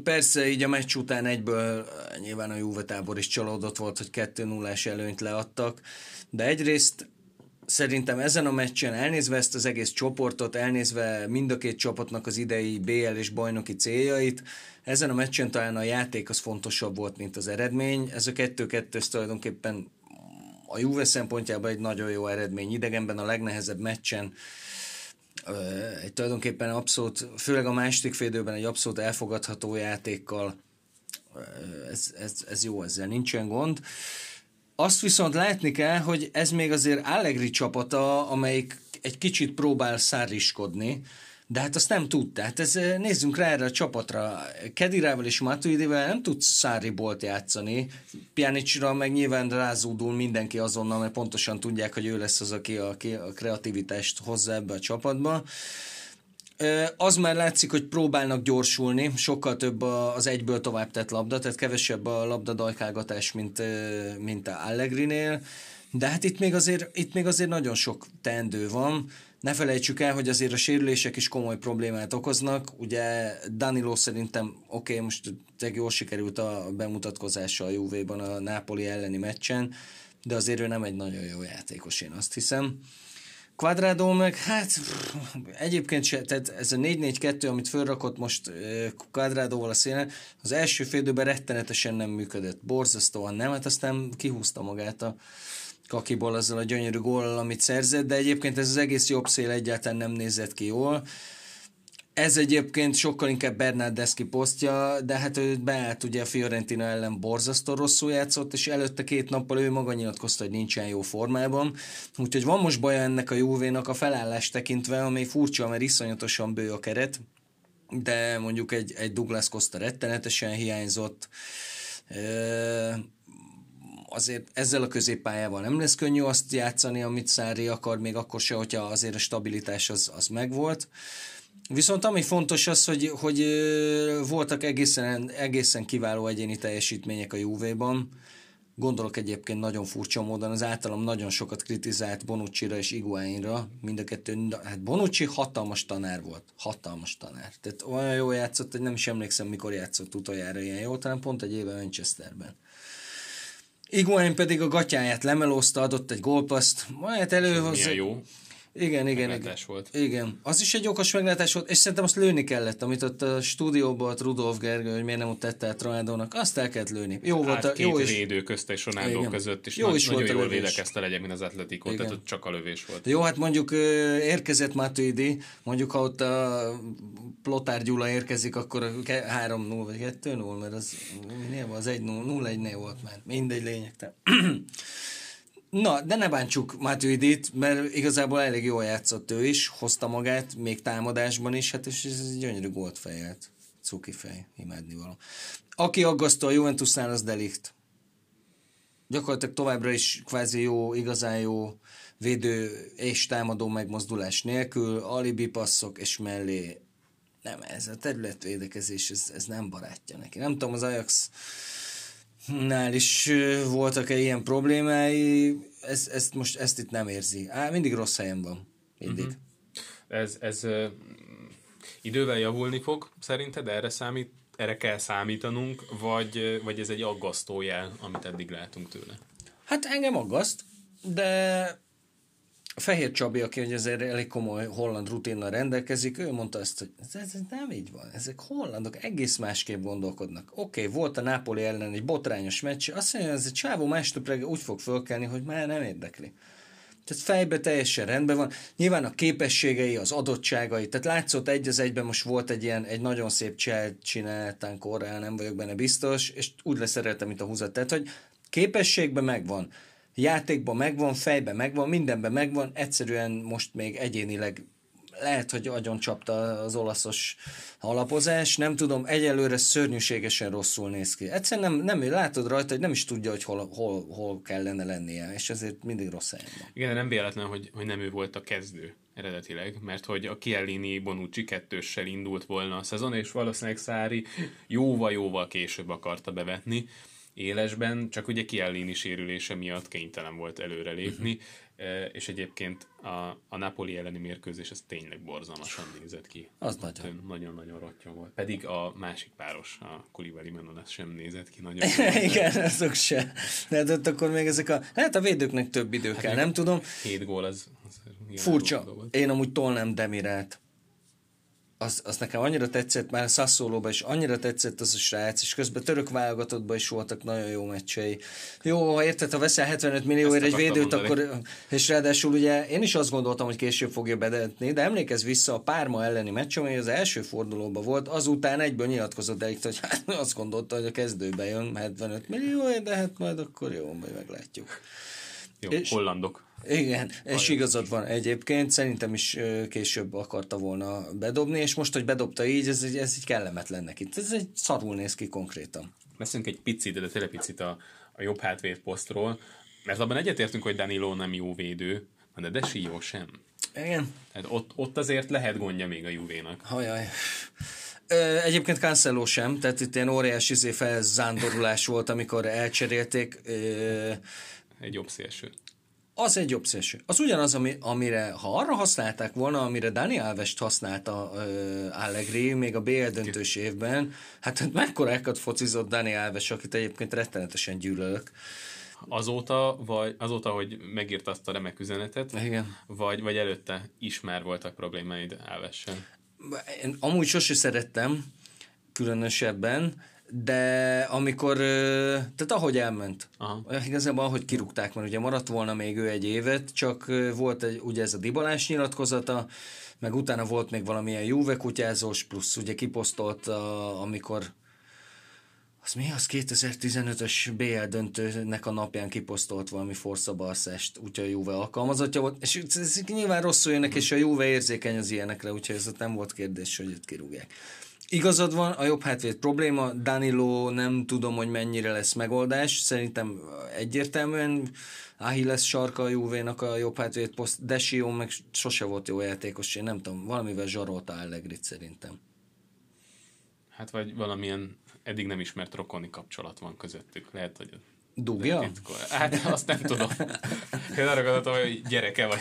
Persze, így a meccs után egyből nyilván a Juve tábor is csalódott volt, hogy 2-0-ás előnyt leadtak, de egyrészt szerintem ezen a meccsen elnézve ezt az egész csoportot, elnézve mind a két csapatnak az idei BL és bajnoki céljait, ezen a meccsen talán a játék az fontosabb volt, mint az eredmény. Ez a 2-2 tulajdonképpen a Juve szempontjában egy nagyon jó eredmény. Idegenben a legnehezebb meccsen egy tulajdonképpen abszolút, főleg a második félidőben egy abszolút elfogadható játékkal ez, ez, ez jó, ezzel nincsen gond. Azt viszont látni kell, hogy ez még azért Allegri csapata, amelyik egy kicsit próbál száriskodni, de hát azt nem tud. Tehát ez, eh, nézzünk rá erre a csapatra. Kedirával és Matuidivel nem tud Szári bolt játszani. Pjanicsra meg nyilván rázódul mindenki azonnal, mert pontosan tudják, hogy ő lesz az, aki a, a kreativitást hozza ebbe a csapatba. Az már látszik, hogy próbálnak gyorsulni, sokkal több az egyből tovább tett labda, tehát kevesebb a labda dajkálgatás, mint, mint a Allegrinél, de hát itt még, azért, itt még azért nagyon sok teendő van. Ne felejtsük el, hogy azért a sérülések is komoly problémát okoznak. Ugye Danilo szerintem, oké, okay, most jól sikerült a bemutatkozása a Juve-ban a Napoli elleni meccsen, de azért ő nem egy nagyon jó játékos, én azt hiszem. Quadrado meg, hát egyébként se, tehát ez a 4-4-2, amit fölrakott most Quadradoval a szélen, az első félidőben rettenetesen nem működött. Borzasztóan nem, hát aztán kihúzta magát a kakiból azzal a gyönyörű góllal, amit szerzett, de egyébként ez az egész jobb szél egyáltalán nem nézett ki jól. Ez egyébként sokkal inkább Bernardeschi posztja, de hát ő beállt ugye a Fiorentina ellen borzasztó rosszul játszott, és előtte két nappal ő maga nyilatkozta, hogy nincsen jó formában. Úgyhogy van most baja ennek a Juvénak a felállás tekintve, ami furcsa, mert iszonyatosan bő a keret, de mondjuk egy, egy Douglas Costa rettenetesen hiányzott. azért ezzel a középpályával nem lesz könnyű azt játszani, amit Szári akar, még akkor se, hogyha azért a stabilitás az, az megvolt. Viszont ami fontos az, hogy, hogy voltak egészen, egészen kiváló egyéni teljesítmények a Juve-ban. Gondolok egyébként nagyon furcsa módon az általam nagyon sokat kritizált Bonucci-ra és Iguainra. Mind a kettő, hát Bonucci hatalmas tanár volt. Hatalmas tanár. Tehát olyan jó játszott, hogy nem is emlékszem, mikor játszott utoljára ilyen jó, talán pont egy éve Manchesterben. Iguain pedig a gatyáját lemelózta, adott egy gólpaszt, majd előhozza. Milyen jó. Igen, igen, igen. Meglátás volt. Igen. Az is egy okos meglátás volt, és szerintem azt lőni kellett, amit ott a stúdióban ott Rudolf Gergő, hogy miért nem ott tette át Ronaldónak, azt el kellett lőni. Jó volt, Át a, két jó is, védő közte és Ronaldo Igen. között, és Jó jó is volt nagyon jól védekezte legyen, mint az Atletico, Igen. tehát ott csak a lövés volt. Jó, hát mondjuk érkezett Matuidi, mondjuk ha ott a Plotár Gyula érkezik, akkor a ke- 3-0 vagy 2-0, mert az, az 1-0, 0-1-nél volt már. Mindegy lényegtelen. *clears throat* Na, de ne bántsuk Matuidit, mert igazából elég jól játszott ő is, hozta magát, még támadásban is, hát és ez egy gyönyörű gólt fejelt. Cuki fej, imádni való. Aki aggasztó a Juventusnál, az Delikt gyakorlatilag továbbra is kvázi jó, igazán jó védő és támadó megmozdulás nélkül, alibi passzok és mellé nem, ez a területvédekezés, ez, ez nem barátja neki. Nem tudom, az Ajax nál is voltak-e ilyen problémái, ez, ezt most ezt itt nem érzi. Á, mindig rossz helyen van. Mindig. Uh-huh. Ez, ez ö, idővel javulni fog, szerinted? Erre számít, erre kell számítanunk, vagy, vagy ez egy aggasztó jel, amit eddig látunk tőle? Hát engem aggaszt, de Fehér Csabi, aki hogy azért elég komoly holland rutinnal rendelkezik, ő mondta azt, hogy ez, ez nem így van, ezek hollandok egész másképp gondolkodnak. Oké, okay, volt a Nápoli ellen egy botrányos meccs, azt mondja, ez egy csávó másnap reggel úgy fog fölkelni, hogy már nem érdekli. Tehát fejbe teljesen rendben van. Nyilván a képességei, az adottságai, tehát látszott egy az egyben most volt egy ilyen, egy nagyon szép csel csináltán korrel, nem vagyok benne biztos, és úgy leszereltem, mint a húzat. Tehát, hogy képességben megvan, játékban megvan, fejben megvan, mindenben megvan, egyszerűen most még egyénileg lehet, hogy agyon csapta az olaszos alapozás, nem tudom, egyelőre szörnyűségesen rosszul néz ki. Egyszerűen nem, nem látod rajta, hogy nem is tudja, hogy hol, hol, hol kellene lennie, és ezért mindig rossz helyen van. Igen, nem véletlen, hogy, hogy nem ő volt a kezdő eredetileg, mert hogy a Chiellini Bonucci kettőssel indult volna a szezon, és valószínűleg Szári jóval-jóval később akarta bevetni élesben, csak ugye Chiellini sérülése miatt kénytelen volt előrelépni, uh-huh. és egyébként a, a Napoli elleni mérkőzés ez tényleg borzalmasan nézett ki. Az nagyon. Hát, Nagyon-nagyon rottyom volt. Pedig a másik páros, a Kulibali Manolas sem nézett ki nagyon. *laughs* Igen, azok se. De hát ott akkor még ezek a... Hát a védőknek több idő hát kell, nem tudom. Hét gól az, az Furcsa. Én amúgy tolnám Demirát. Az, az nekem annyira tetszett, már Sassuolóban is annyira tetszett az a srác, és közben török válogatottban is voltak nagyon jó meccsei. Jó, ha érted, ha veszel 75 millióért egy védőt, mondani. akkor, és ráadásul ugye én is azt gondoltam, hogy később fogja bedetni, de emlékezz vissza a Párma elleni meccs, ami az első fordulóban volt, azután egyből nyilatkozott el, hogy hát *laughs* azt gondolta, hogy a kezdőbe jön 75 millióért, de hát majd akkor jó, majd meglátjuk. Jó, És- hollandok. Igen, és igazad van egyébként, szerintem is később akarta volna bedobni, és most, hogy bedobta így, ez, egy- ez így kellemetlen neki. Ez egy szarul néz ki konkrétan. Beszélünk egy picit, de tényleg picit a, a jobb hátvéd posztról, mert abban egyetértünk, hogy Danilo nem jó védő, de Desi jó sem. Igen. Tehát ott, ott azért lehet gondja még a Juvénak. Hajaj. Egyébként Cancelo sem, tehát itt ilyen óriási izé felzándorulás volt, amikor elcserélték. Egy jobb szélső. Az egy jobb szélső. Az ugyanaz, ami, amire, ha arra használták volna, amire Dani Alves-t használta uh, Allegri, még a BL döntős évben, hát hát mekkorákat focizott Dani Alves, akit egyébként rettenetesen gyűlölök. Azóta, vagy azóta, hogy megírta azt a remek üzenetet, Igen. vagy, vagy előtte is már voltak problémáid Alvesen. Én amúgy sose szerettem, különösebben, de amikor, tehát ahogy elment, Aha. igazából ahogy kirúgták, mert ugye maradt volna még ő egy évet, csak volt egy, ugye ez a Dibalás nyilatkozata, meg utána volt még valamilyen Juve kutyázós, plusz ugye kiposztolt, a, amikor az mi az 2015-ös BL döntőnek a napján kiposztolt valami Forza Barszást, úgyhogy a Juve alkalmazottja volt, és ez, nyilván rosszul jönnek, és a Juve érzékeny az ilyenekre, úgyhogy ez ott nem volt kérdés, hogy őt kirúgják. Igazad van, a jobb hátvéd probléma, Danilo nem tudom, hogy mennyire lesz megoldás, szerintem egyértelműen Achilles sarka a Juve-nak a jobb hátvéd poszt, de Sion meg sose volt jó játékos, én nem tudom, valamivel zsarolta Allegrit szerintem. Hát vagy valamilyen eddig nem ismert rokoni kapcsolat van közöttük. Lehet, hogy Dugja? Hát azt nem tudom. Én arra gondoltam, hogy gyereke vagy.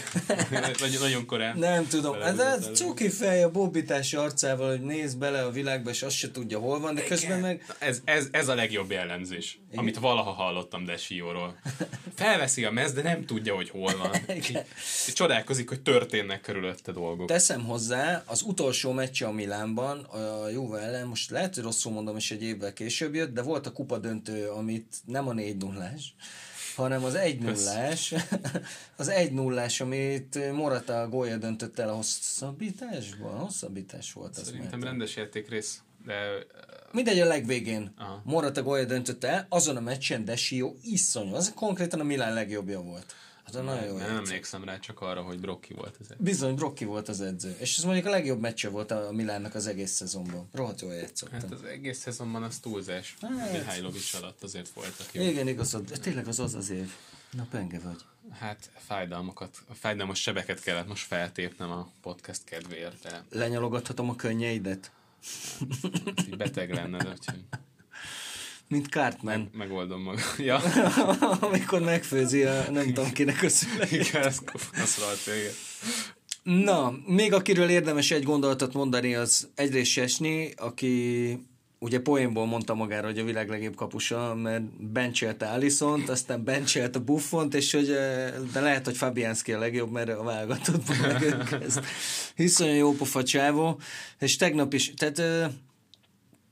Nagyon, nagyon korán. Nem tudom. Hát ez cuki fej a bobbítási arcával, hogy néz bele a világba, és azt se tudja, hol van, de közben meg... Ez, ez, ez a legjobb jellemzés, Igen? amit valaha hallottam Desióról. Felveszi a mez, de nem tudja, hogy hol van. *laughs* És csodálkozik, hogy történnek körülötte dolgok. Teszem hozzá, az utolsó meccse a Milánban, a Juve ellen, most lehet, hogy rosszul mondom, és egy évvel később jött, de volt a kupa döntő, amit nem a 4 0 hanem az 1 0 *laughs* az 1 0 amit Morata gólya döntött el a hosszabbításban. Hosszabbítás volt az. Szerintem rendes játékrész. De... Mindegy a legvégén. Aha. Morata gólya döntött el, azon a meccsen Desio iszonyú. Az konkrétan a Milán legjobbja volt. Hát nagyon jó nem emlékszem rá, csak arra, hogy Brocki volt az edző. Bizony, Brocki volt az edző. És ez mondjuk a legjobb meccse volt a Milánnak az egész szezonban. Rohadt jól játszottam. Hát az egész szezonban az túlzás. Hát. Mihajlovics alatt azért voltak jó. Igen, igazad. Tényleg az az az év. Na, penge vagy. Hát fájdalmakat, fájdalmas sebeket kellett most feltépnem a podcast kedvéért. De... Lenyalogathatom a könnyeidet? Hát, beteg lenne, úgyhogy... Mint Cartman. Meg, megoldom magam. Ja. *laughs* Amikor megfőzi a nem tudom kinek a szület. Igen, ez Na, még akiről érdemes egy gondolatot mondani, az egyrészt Sesni, aki ugye poénból mondta magára, hogy a világ legjobb kapusa, mert bencselte Alisont, aztán bencselte Buffont, és hogy de lehet, hogy Fabianski a legjobb, mert a válogatottban megkezd. Hisz olyan jó pofa csávó, és tegnap is, tehát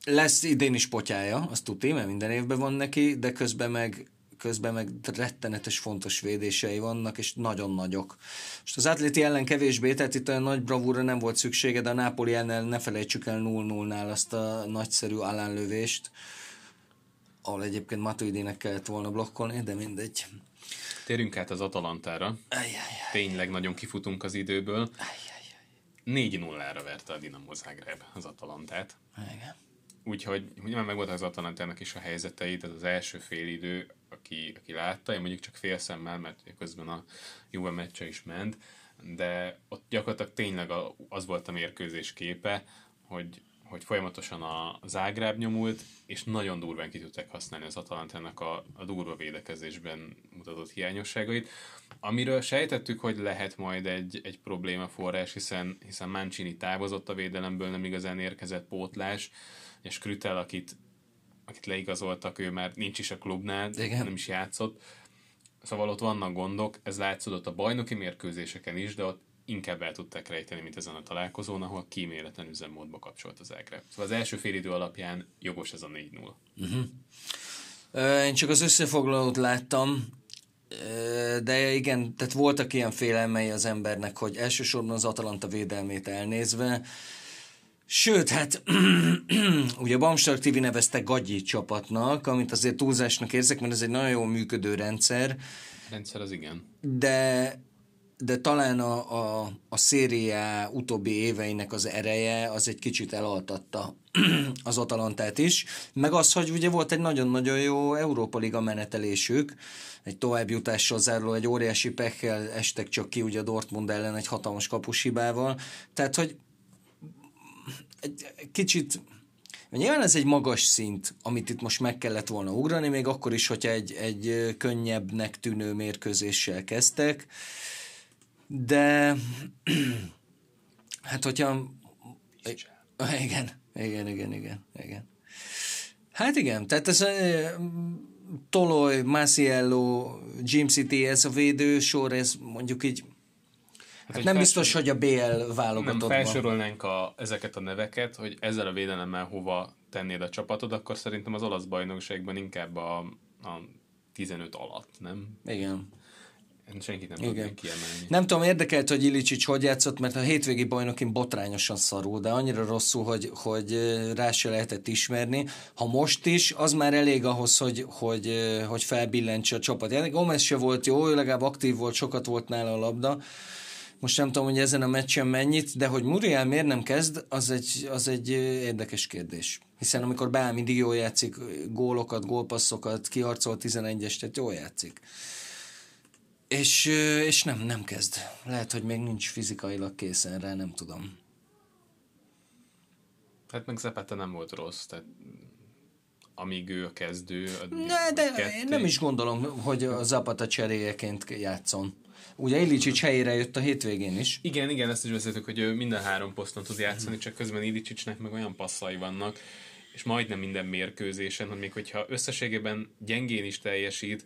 lesz idén is potyája, azt tudni, mert minden évben van neki, de közben meg közben meg rettenetes fontos védései vannak, és nagyon nagyok. Most az Atléti ellen kevésbé, tehát itt olyan nagy bravúra nem volt szüksége, de a Napoli ellen ne felejtsük el 0-0-nál azt a nagyszerű alánlövést, ahol egyébként Matuidinek kellett volna blokkolni, de mindegy. Térjünk át az Atalantára. Ajjajjaj. Tényleg nagyon kifutunk az időből. Ajjajjaj. 4-0-ra verte a Dinamo Zagreb az Atalantát. Igen Úgyhogy nyilván meg volt az Atalantának is a helyzetei, tehát az első fél idő, aki, aki látta, én mondjuk csak fél szemmel, mert közben a Juve meccse is ment, de ott gyakorlatilag tényleg az volt a mérkőzés képe, hogy, hogy folyamatosan a Zágráb nyomult, és nagyon durván ki tudták használni az Atalantának a, a durva védekezésben mutatott hiányosságait, amiről sejtettük, hogy lehet majd egy, egy probléma forrás, hiszen, hiszen Mancini távozott a védelemből, nem igazán érkezett pótlás, és Krütel, akit, akit leigazoltak, ő már nincs is a klubnál, Igen. nem is játszott. Szóval ott vannak gondok, ez látszódott a bajnoki mérkőzéseken is, de ott inkább el tudták rejteni, mint ezen a találkozón, ahol kíméletlen üzemmódba kapcsolt az Ágre. Szóval az első fél idő alapján jogos ez a 4-0. Uh-huh. Én csak az összefoglalót láttam, de igen, tehát voltak ilyen félelmei az embernek, hogy elsősorban az Atalanta védelmét elnézve, Sőt, hát *clears throat* ugye Bamstark TV nevezte Gagyi csapatnak, amit azért túlzásnak érzek, mert ez egy nagyon jól működő rendszer. Rendszer az igen. De, de talán a, a, a szériá utóbbi éveinek az ereje az egy kicsit elaltatta *clears throat* az Atalantát is. Meg az, hogy ugye volt egy nagyon-nagyon jó Európa Liga menetelésük, egy továbbjutással záruló, egy óriási pekkel estek csak ki ugye a Dortmund ellen egy hatalmas kapushibával. Tehát, hogy egy kicsit Nyilván ez egy magas szint, amit itt most meg kellett volna ugrani, még akkor is, hogyha egy, egy könnyebbnek tűnő mérkőzéssel kezdtek, de *clears throat* hát hogyha... Igen, igen, igen, igen, igen. Hát igen, tehát ez Toloj, Masiello, Jim City, ez a védősor, ez mondjuk így Hát, hát nem biztos, hogy a BL válogatottban. Nem felsorolnánk a, ezeket a neveket, hogy ezzel a védelemmel hova tennéd a csapatod, akkor szerintem az olasz bajnokságban inkább a, a 15 alatt, nem? Igen. Senkit nem tudnék kiemelni. Nem tudom, érdekelt, hogy Ilicsics hogy játszott, mert a hétvégi bajnokin botrányosan szarul, de annyira rosszul, hogy, hogy rá se lehetett ismerni. Ha most is, az már elég ahhoz, hogy, hogy, hogy felbillentse a csapat. Gomez se volt jó, ő legalább aktív volt, sokat volt nála a labda most nem tudom, hogy ezen a meccsen mennyit, de hogy Muriel miért nem kezd, az egy, az egy érdekes kérdés. Hiszen amikor beáll, mindig jól játszik, gólokat, gólpasszokat, kiharcol 11-es, tehát jól játszik. És, és nem, nem kezd. Lehet, hogy még nincs fizikailag készen rá, nem tudom. Hát meg Zepete nem volt rossz, tehát amíg ő a kezdő. Ne, de ketté. én nem is gondolom, hogy a Zapata cseréjeként játszon. Ugye Illicsics helyére jött a hétvégén is. Igen, igen, ezt is beszéltük, hogy ő minden három poszton tud játszani, csak közben Illicsicsnek meg olyan passzai vannak, és majdnem minden mérkőzésen, hogy még hogyha összességében gyengén is teljesít,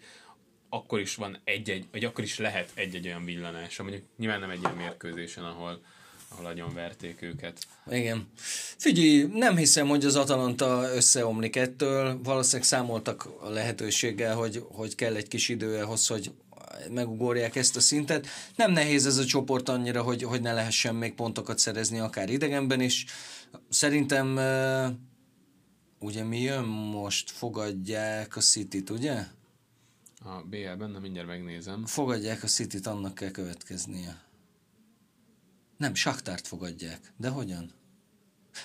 akkor is van egy-egy, vagy akkor is lehet egy-egy olyan villanás, mondjuk nyilván nem egy ilyen mérkőzésen, ahol, ahol nagyon verték őket. Igen. Figyelj, nem hiszem, hogy az Atalanta összeomlik ettől. Valószínűleg számoltak a lehetőséggel, hogy, hogy kell egy kis idő ahhoz, hogy megugorják ezt a szintet. Nem nehéz ez a csoport annyira, hogy, hogy ne lehessen még pontokat szerezni, akár idegenben is. Szerintem ugye mi jön most? Fogadják a City-t, ugye? A BL-ben, nem mindjárt megnézem. Fogadják a City-t, annak kell következnie. Nem, Saktárt fogadják. De hogyan?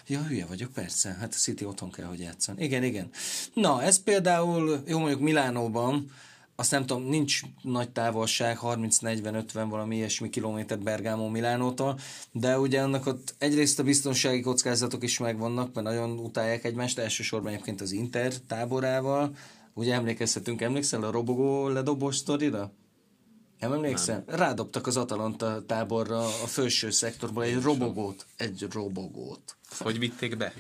Ja, hülye vagyok, persze. Hát a City otthon kell, hogy játszan. Igen, igen. Na, ez például, jó mondjuk Milánóban, azt nem tudom, nincs nagy távolság, 30-40-50 valami ilyesmi kilométer Bergámó Milánótól, de ugye annak ott egyrészt a biztonsági kockázatok is megvannak, mert nagyon utálják egymást, elsősorban egyébként az Inter táborával, ugye emlékezhetünk, emlékszel a robogó ledobós sztorira? Nem emlékszem? Nem. Rádobtak az Atalanta táborra a felső szektorból egy robogót. Egy robogót. Hogy vitték be?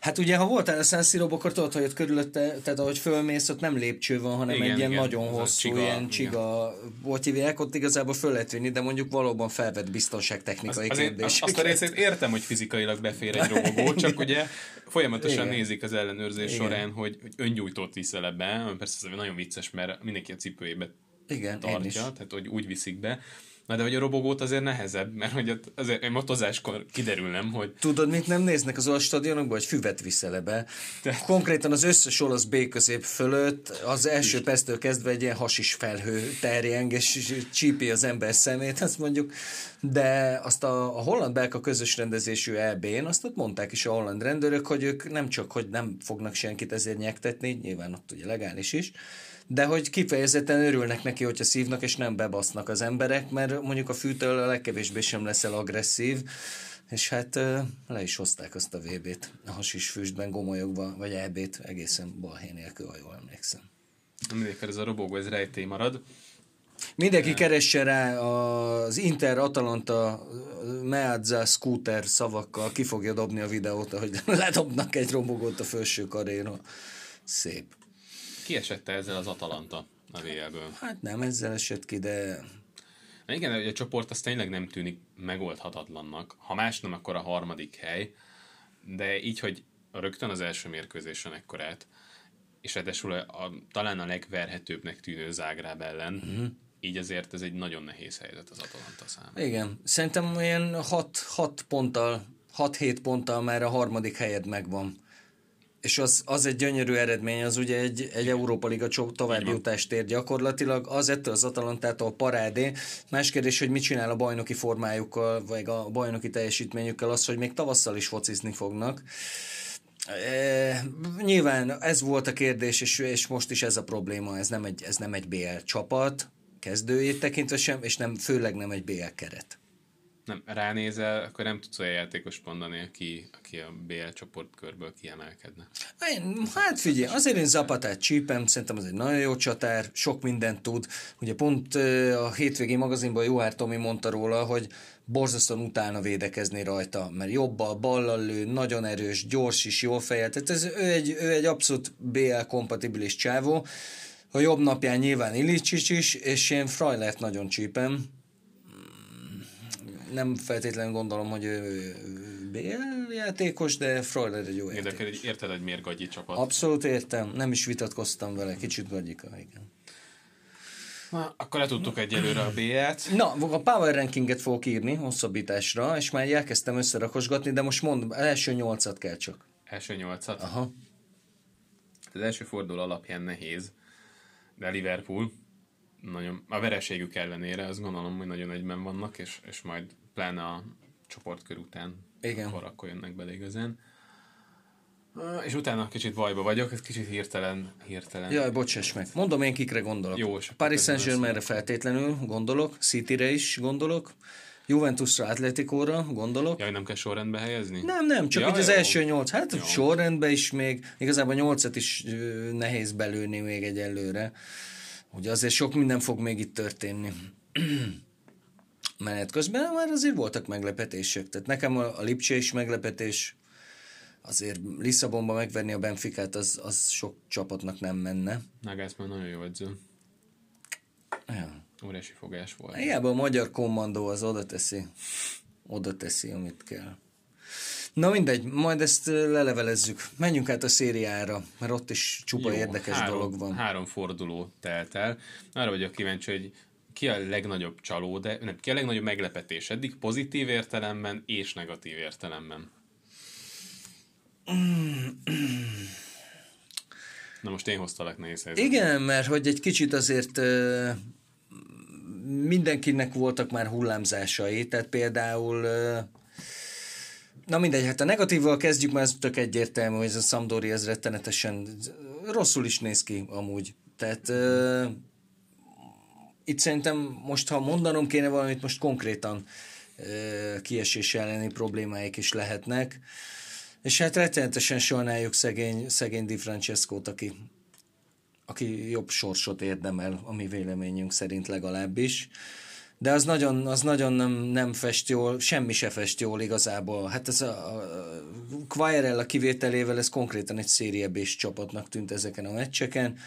Hát ugye, ha voltál a San Siro, akkor tudod, hogy ott körülötte, tehát ahogy fölmész, ott nem lépcső van, hanem igen, egy ilyen igen, nagyon hosszú, csiga, ilyen csiga, hogy hívják, ott igazából föl lehet vinni, de mondjuk valóban felvett biztonságtechnikai az, kérdés. Azt a részét értem, hogy fizikailag befér egy robogó, *laughs* csak ugye folyamatosan igen. nézik az ellenőrzés igen. során, hogy, hogy öngyújtót viszel be, persze ez nagyon vicces, mert mindenki a cipőjébe igen, tartja, tehát hogy úgy viszik be. Na de hogy a robogót azért nehezebb, mert hogy azért egy motozáskor kiderül nem, hogy... Tudod, mit nem néznek az olasz stadionokban, hogy füvet viszel be. De... Konkrétan az összes olasz B közép fölött az első perctől kezdve egy ilyen hasis felhő terjeng, és csípi az ember szemét, azt mondjuk. De azt a, a holland-belka közös rendezésű EB-n, azt ott mondták is a holland rendőrök, hogy ők nem csak, hogy nem fognak senkit ezért nyektetni, nyilván ott ugye legális is, de hogy kifejezetten örülnek neki, hogyha szívnak, és nem bebasznak az emberek, mert mondjuk a fűtől a legkevésbé sem leszel agresszív, és hát le is hozták azt a VB-t a hasis füstben, gomolyogva, vagy EB-t, egészen balhé nélkül, ha jól emlékszem. Mindig ez a robogó, ez rejtély marad. Mindenki keresse rá az Inter Atalanta Meazza Scooter szavakkal, ki fogja dobni a videót, hogy *laughs* ledobnak egy robogót a felső karéra. Szép. Ki esett ezzel az Atalanta a VL-ből? Hát nem ezzel esett ki, de... Na igen, a csoport az tényleg nem tűnik megoldhatatlannak. Ha más nem, akkor a harmadik hely. De így, hogy rögtön az első mérkőzésen ekkorát, és ráadásul a, a, talán a legverhetőbbnek tűnő Zágráb ellen, uh-huh. így azért ez egy nagyon nehéz helyzet az Atalanta számára. Igen, szerintem olyan 6 ponttal, 6-7 ponttal már a harmadik helyed megvan és az, az egy gyönyörű eredmény, az ugye egy, egy Európa Liga további jutást ér gyakorlatilag, az ettől az Atalantától a parádé. Más kérdés, hogy mit csinál a bajnoki formájukkal, vagy a bajnoki teljesítményükkel, az, hogy még tavasszal is focizni fognak. E, nyilván ez volt a kérdés, és, és most is ez a probléma, ez nem egy, ez nem egy BL csapat, kezdőjét tekintve sem, és nem, főleg nem egy BL keret nem ránézel, akkor nem tudsz olyan játékos mondani, aki, aki a BL csoportkörből kiemelkedne. Én, hát figyelj, azért én Zapatát csípem, szerintem az egy nagyon jó csatár, sok mindent tud. Ugye pont a hétvégi magazinban Juhár Tomi mondta róla, hogy borzasztóan utána védekezni rajta, mert jobbal, ballal lő, nagyon erős, gyors is, jól fejel. Tehát ez, ő, egy, ő egy abszolút BL kompatibilis csávó. A jobb napján nyilván Ilicsics is, és én Frajlert nagyon csípem nem feltétlenül gondolom, hogy ő BL játékos, de Freuler egy jó játékos. Érdekel, érted, hogy miért gagyi csapat? Abszolút értem, nem is vitatkoztam vele, kicsit gagyika, igen. Na, akkor letudtuk egyelőre a B-et. Na, a Power Rankinget fogok írni hosszabbításra, és már elkezdtem összerakosgatni, de most mondom, első nyolcat kell csak. Első nyolcat? Aha. Az első forduló alapján nehéz, de Liverpool nagyon, a vereségük ellenére azt gondolom, hogy nagyon egyben vannak, és, és majd pláne a csoportkör után, Igen. Akkor, akkor jönnek bele igazán. És utána kicsit bajba vagyok, ez kicsit hirtelen. hirtelen. Jaj, bocsáss meg. Mondom én kikre gondolok. Jó, Paris Saint-Germainre feltétlenül gondolok, City-re is gondolok, Juventusra, Atleticóra gondolok. Jaj, nem kell sorrendbe helyezni? Nem, nem, csak Ja, így az jó. első nyolc. Hát Jó. sorrendben is még, igazából nyolcat is ö, nehéz belőni még egyelőre. Ugye azért sok minden fog még itt történni. *clears throat* Menet közben már azért voltak meglepetések. Tehát nekem a, a Lipcse is meglepetés. Azért Lisszabonban megverni a Benficát, az, az sok csapatnak nem menne. Nagelsmann nagyon jó edző. Ja. Óriási fogás volt. Hiába a magyar kommandó az oda teszi, oda teszi, amit kell. Na mindegy, majd ezt lelevelezzük. Menjünk át a szériára, mert ott is csupa Jó, érdekes három, dolog van. Három forduló telt el. Arra vagyok kíváncsi, hogy ki a legnagyobb csaló, de nem, ki a legnagyobb meglepetés eddig pozitív értelemben és negatív értelemben. Na most én hoztalak nehéz helyzetbe. Igen, mert hogy egy kicsit azért mindenkinek voltak már hullámzásai, tehát például Na mindegy, hát a negatívval kezdjük, mert ez tök egyértelmű, hogy ez a Sampdoria ez rettenetesen rosszul is néz ki amúgy. Tehát itt szerintem most, ha mondanom kéne valamit, most konkrétan kiesés elleni problémáik is lehetnek. És hát rettenetesen sajnáljuk szegény, szegény Di Francesco-t, aki, aki jobb sorsot érdemel, a mi véleményünk szerint legalábbis. De az nagyon, az nagyon nem, nem fest jól, semmi se fest jól igazából. Hát ez a, a Quagliarella kivételével ez konkrétan egy Serie b csapatnak tűnt ezeken a meccseken.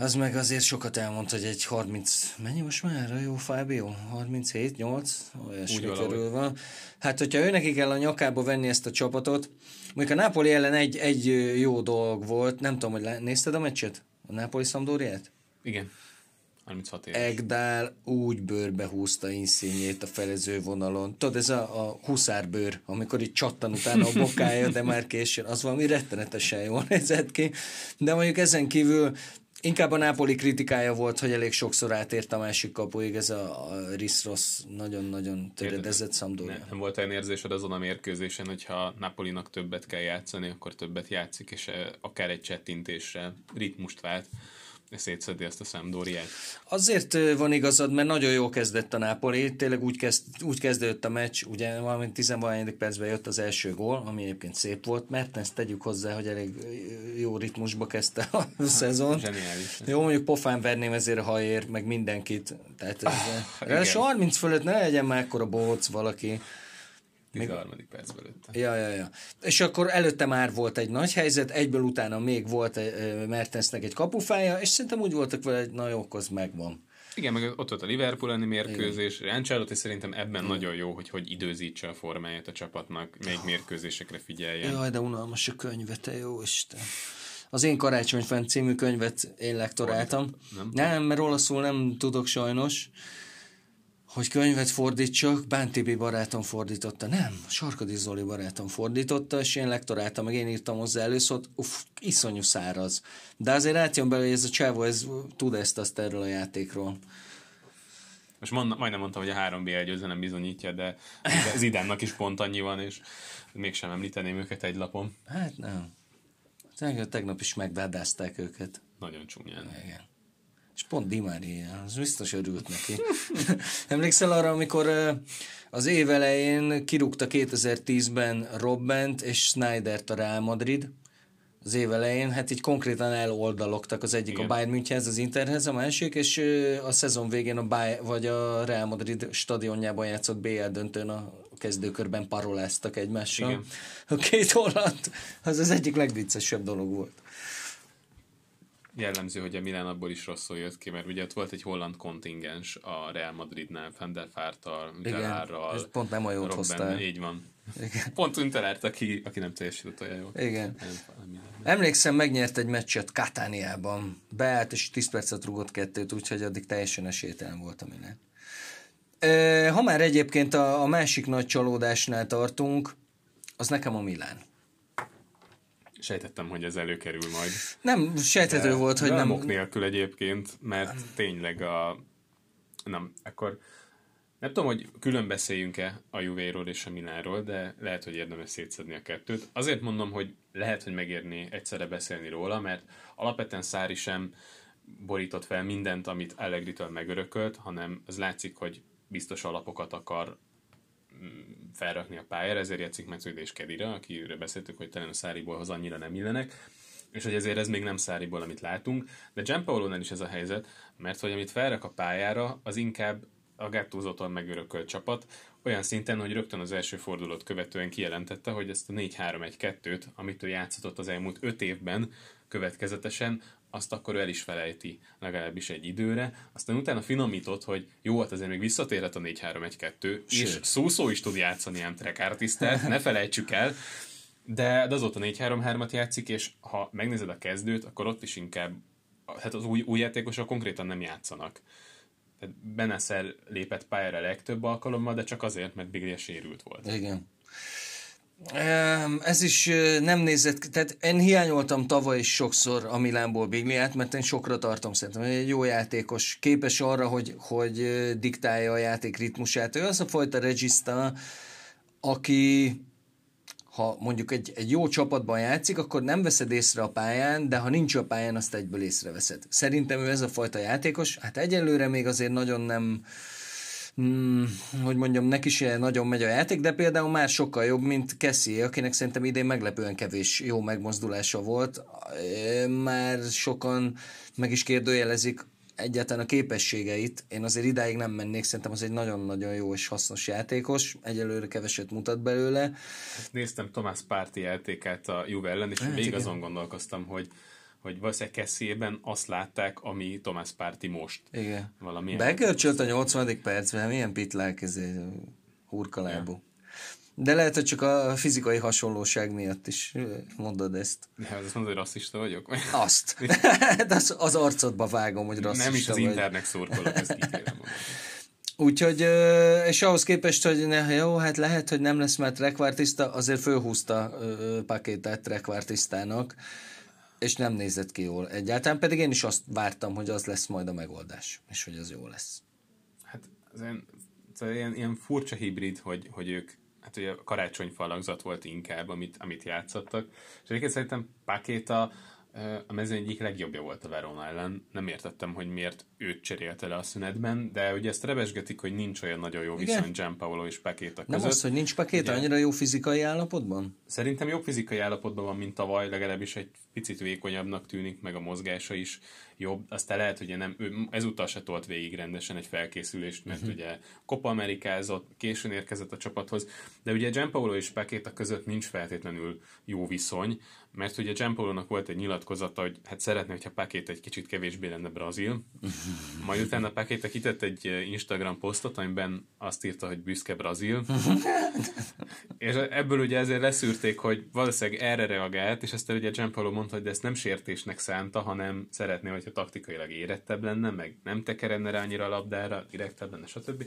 Az meg azért sokat elmond, hogy egy 30, mennyi most már a jó Fábio? 37, 8? Olyasmi körül van. Hát, hogyha ő neki kell a nyakába venni ezt a csapatot, mondjuk a Napoli ellen egy, egy jó dolog volt, nem tudom, hogy nézted a meccset? A Napoli Sampdoriát? Igen. 36 éves. Egdál úgy bőrbe húzta inszínjét a felező vonalon. Tudod, ez a, a huszárbőr, amikor itt csattan utána a bokája, de már későn, az valami rettenetesen jól nézett ki. De mondjuk ezen kívül inkább a Nápoli kritikája volt, hogy elég sokszor átért a másik kapuig, ez a, a Riss nagyon-nagyon töredezett Sampdoria. Nem, nem volt olyan érzésed azon a mérkőzésen, hogyha Napolinak többet kell játszani, akkor többet játszik, és eh, akár egy csettintésre ritmust vált, szétszedi ezt a Sampdoriát. Azért van igazad, mert nagyon jól kezdett a Napoli, tényleg úgy, kezd, úgy kezdődött a meccs, ugye valami 10 percben jött az első gól, ami egyébként szép volt, mert ezt tegyük hozzá, hogy elég jó ritmusba kezdte a *laughs* szezon. Zseniális. Jó, mondjuk pofán verném ezért a hajért, meg mindenkit. Tehát ez, igen. ez 30 fölött ne legyen már ekkora bóc valaki. 13. percben lőtte. Ja, ja, ja. És akkor előtte már volt egy nagy helyzet, egyből utána még volt ö, Mertensnek egy kapufája, és szerintem úgy voltak vele, hogy na jó, az megvan. Igen, meg ott volt a Liverpool elleni mérkőzés. Ancelotti szerintem ebben nagyon jó, hogy hogy időzítse a formáját a csapatnak, még mérkőzésekre figyeljen. Jaj, de unalmas a könyve, te jó Isten. Az én Karácsonyfent című könyvet én lektoráltam. Nem? Nem, mert olaszul nem tudok sajnos, hogy könyvet fordítsak. Bán Tibi barátom fordította. Nem, Sarkadi Zoli barátom fordította, és én lektoráltam, meg én írtam hozzá előszót. Uff, iszonyú száraz. De azért átjön belőle, hogy ez a csávó ez, tud ezt azt erről a játékról. Most mond, majdnem mondtam, hogy a 3B győző nem bizonyítja, de, de Zidánnak is pont annyi van, és mégsem említeném őket egy lapon. Hát nem. Tegnap, tegnap is megvádázták őket. Nagyon csúnyán. Igen. És pont Di Maria, az biztos örült neki. *laughs* Emlékszel arra, amikor az év elején kirúgta 2010-ben Robbent és Snydert a Real Madrid, az év elején, hát így konkrétan eloldalogtak az egyik Igen. a Bayern Münchenhez, az Interhez, a másik, és a szezon végén a Bay- vagy a Real Madrid stadionjában játszott BL döntőn a kezdőkörben paroláztak egymással. Igen. A két holland, az az egyik legviccesebb dolog volt. Jellemző, hogy a Milán abból is rosszul jött ki, mert ugye ott volt egy holland kontingens a Real Madridnál, Van der Vaarttal, Gelárral, és pont nem a jót hoztál. így van. Igen. Pont Unterárt, aki, aki nem teljesített olyan jól. Igen. Nem, nem, nem. Emlékszem, megnyert egy meccset Katániában. Beállt és 10 percet rugott kettőt, úgyhogy addig teljesen esélytelen volt a Milán. Ha már egyébként a, a másik nagy csalódásnál tartunk, az nekem a Milán. Sejtettem, hogy ez előkerül majd. Nem, sejthető volt, hogy de nem... nélkül egyébként, mert tényleg a... Nem, akkor nem tudom, hogy külön beszéljünk-e a Juvéról és a Milánról, de lehet, hogy érdemes szétszedni a kettőt. Azért mondom, hogy lehet, hogy megérni egyszerre beszélni róla, mert alapvetően Szári sem borított fel mindent, amit Allegri-től megörökölt, hanem az látszik, hogy biztos alapokat akar felrakni a pályára, ezért játszik Metsződ és Kedira, akiről beszéltük, hogy talán a Száriból hoz annyira nem illenek, és hogy ezért ez még nem Száriból, amit látunk, de Gianpaolo-nál is ez a helyzet, mert hogy amit felrak a pályára, az inkább a Gattuso-tól megörökölt csapat, olyan szinten, hogy rögtön az első fordulót követően kijelentette, hogy ezt a 4-3-1-2-t, amit ő játszott az elmúlt 5 évben következetesen, azt akkor ő el is felejti legalábbis egy időre. Aztán utána finomított, hogy jó, hát azért még visszatérhet a 4-3-1-2, és szó-szó is tud játszani ám track ne felejtsük el, de, de azóta 4-3-3-at játszik, és ha megnézed a kezdőt, akkor ott is inkább, hát az új, új játékosok konkrétan nem játszanak. Tehát Beneszer lépett pályára legtöbb alkalommal, de csak azért, mert Biglia sérült volt. Igen. Ez is nem nézett, tehát én hiányoltam tavaly is sokszor a Milánból Bigliát, mert én sokra tartom szerintem, egy jó játékos, képes arra, hogy, hogy diktálja a játék ritmusát. Ő az a fajta regista, aki ha mondjuk egy, egy jó csapatban játszik, akkor nem veszed észre a pályán, de ha nincs a pályán, azt egyből észreveszed. Szerintem ő ez a fajta játékos, hát egyelőre még azért nagyon nem, hmm, hogy mondjam, neki se nagyon megy a játék, de például már sokkal jobb, mint Cassie, akinek szerintem idén meglepően kevés jó megmozdulása volt. Már sokan meg is kérdőjelezik egyáltalán a képességeit. Én azért idáig nem mennék, szerintem az egy nagyon-nagyon jó és hasznos játékos. Egyelőre keveset mutat belőle. Néztem Tomás Párti játékát a Juve ellen, és hát, még igen. azon gondolkoztam, hogy hogy valószínűleg Kessiében azt látták, ami Tomás Párti most. Igen. Valamilyen Begörcsölt a 80. percben, milyen pitlák ez hurkalábú. Ja. De lehet, hogy csak a fizikai hasonlóság miatt is mondod ezt. De az azt mondod, hogy rasszista vagyok? Azt. De *laughs* az, az arcodba vágom, hogy rasszista Nem is az vagy. internet szurkolok, ezt Úgyhogy, és ahhoz képest, hogy ne, jó, hát lehet, hogy nem lesz már trekvártiszta, azért fölhúzta pakétát trekvártisztának, és nem nézett ki jól egyáltalán, pedig én is azt vártam, hogy az lesz majd a megoldás, és hogy az jó lesz. Hát az ilyen, az ilyen, ilyen furcsa hibrid, hogy, hogy ők hát ugye a karácsonyfa alakzat volt inkább, amit, amit játszottak. És egyébként szerintem Pakéta a mezőny egyik legjobbja volt a Verona ellen. Nem értettem, hogy miért őt cserélte le a szünetben, de ugye ezt rebesgetik, hogy nincs olyan nagyon jó viszony Gianpaolo és Pakéta között. Nem az, hogy nincs Pakéta annyira jó fizikai állapotban? Szerintem jobb fizikai állapotban van, mint tavaly, legalábbis egy picit vékonyabbnak tűnik, meg a mozgása is jobb. Aztán lehet, hogy nem, ő ezúttal se tolt végig rendesen egy felkészülést, mert uh-huh. ugye Copa Amerikázott, későn érkezett a csapathoz, de ugye Gianpaolo és Pakéta között nincs feltétlenül jó viszony, mert ugye Gianpaolo-nak volt egy nyilatkozata, hogy hát szeretné, hogyha Pakéta egy kicsit kevésbé lenne brazil, *laughs* majd utána Pakéta kitett egy Instagram posztot, amiben azt írta, hogy büszke brazil, *laughs* és ebből ugye ezért leszűrték, hogy valószínűleg erre reagált, és aztán ugye Gianpaolo mondta, hogy de ezt nem sértésnek szánta, hanem szeretné, hogyha taktikailag érettebb lenne, meg nem tekerenne rá annyira a labdára, direktebb lenne, stb.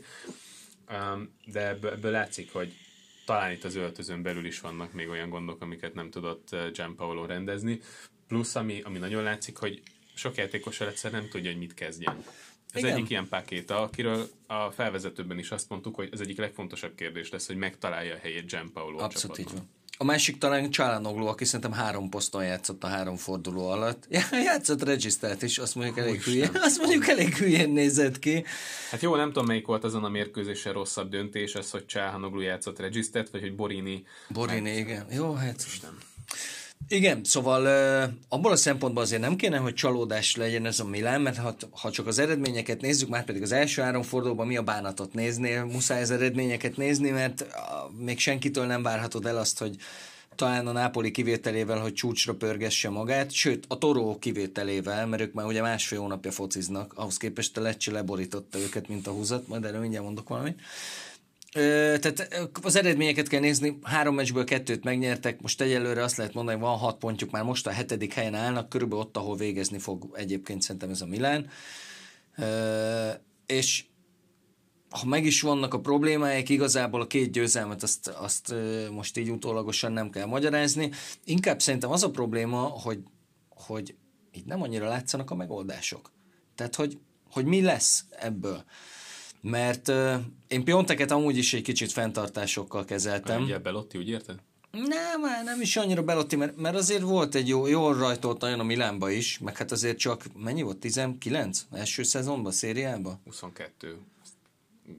De ebből, látszik, hogy talán itt az öltözön belül is vannak még olyan gondok, amiket nem tudott Gianpaolo rendezni. Plusz, ami, ami nagyon látszik, hogy sok játékos egyszer nem tudja, hogy mit kezdjen. Ez Igen. egyik ilyen pakéta, akiről a felvezetőben is azt mondtuk, hogy ez egyik legfontosabb kérdés lesz, hogy megtalálja a helyét Gianpaolo Abszolút így van. A másik talán Csálanoglu, aki szerintem három poszton játszott a három forduló alatt. *laughs* játszott regisztrált is, azt mondjuk elég hülyén, azt mondjuk elég hülyén nézett ki. Hát jó, nem tudom melyik volt azon a mérkőzésen rosszabb döntés, az, hogy Csáhanoglu játszott regisztrált, vagy hogy Borini. Borini, hát, igen. Jó, hát... Isten. Igen, szóval abból a szempontból azért nem kéne, hogy csalódás legyen ez a Milán, mert ha, ha csak az eredményeket nézzük, már pedig az első három fordulóban mi a bánatot néznél, muszáj az eredményeket nézni, mert még senkitől nem várhatod el azt, hogy talán a Nápoli kivételével, hogy csúcsra pörgesse magát, sőt a Toró kivételével, mert ők már ugye másfél hónapja fociznak, ahhoz képest a Lecce leborította őket, mint a húzat, majd erről mindjárt mondok valamit. Tehát az eredményeket kell nézni, három meccsből kettőt megnyertek, most egyelőre azt lehet mondani, hogy van hat pontjuk, már most a hetedik helyen állnak, körülbelül ott, ahol végezni fog egyébként szerintem ez a Milán. És ha meg is vannak a problémáik, igazából a két győzelmet azt, azt most így utólagosan nem kell magyarázni. Inkább szerintem az a probléma, hogy, hogy itt nem annyira látszanak a megoldások. Tehát, hogy, hogy mi lesz ebből. Mert uh, én Pionteket amúgy is egy kicsit fenntartásokkal kezeltem. Ugye Belotti, úgy érted? Nem, nem is annyira Belotti, mert, mert azért volt egy jó, jól rajtolt nagyon a Milánba is, meg hát azért csak, mennyi volt, 19 első szezonban, szériában? 22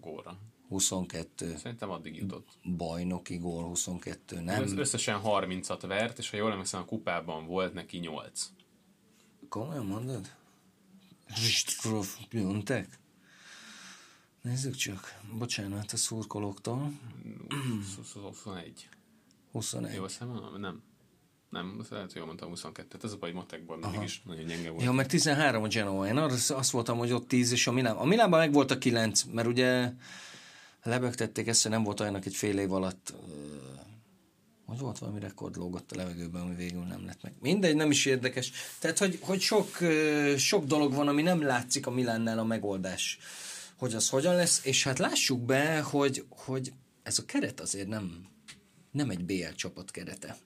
gólra. 22. Szerintem addig jutott. Bajnoki gól 22, Nem. nem? Ez összesen 30-at vert, és ha jól emlékszem, a kupában volt neki 8. Komolyan mondod? Ristkrof Piontek? Nézzük csak. Bocsánat a szurkolóktól. 21. 21. Jó számolom? Nem. Nem, azt lehet, hogy jól mondtam 22. Ez a baj matekban mindig is nagyon gyenge volt. Ja, meg 13 a Genoa. Én arra azt voltam, hogy ott 10, és a Milán. A Milánban meg volt a 9, mert ugye lebegtették ezt, hogy nem volt olyanak egy fél év alatt, hogy volt valami rekord lógott a levegőben, ami végül nem lett meg. Mindegy, nem is érdekes. Tehát, hogy, hogy sok, sok dolog van, ami nem látszik a Milánnál a megoldás, hogy az hogyan lesz, és hát lássuk be, hogy, hogy ez a keret azért nem, nem egy BL csapat kerete.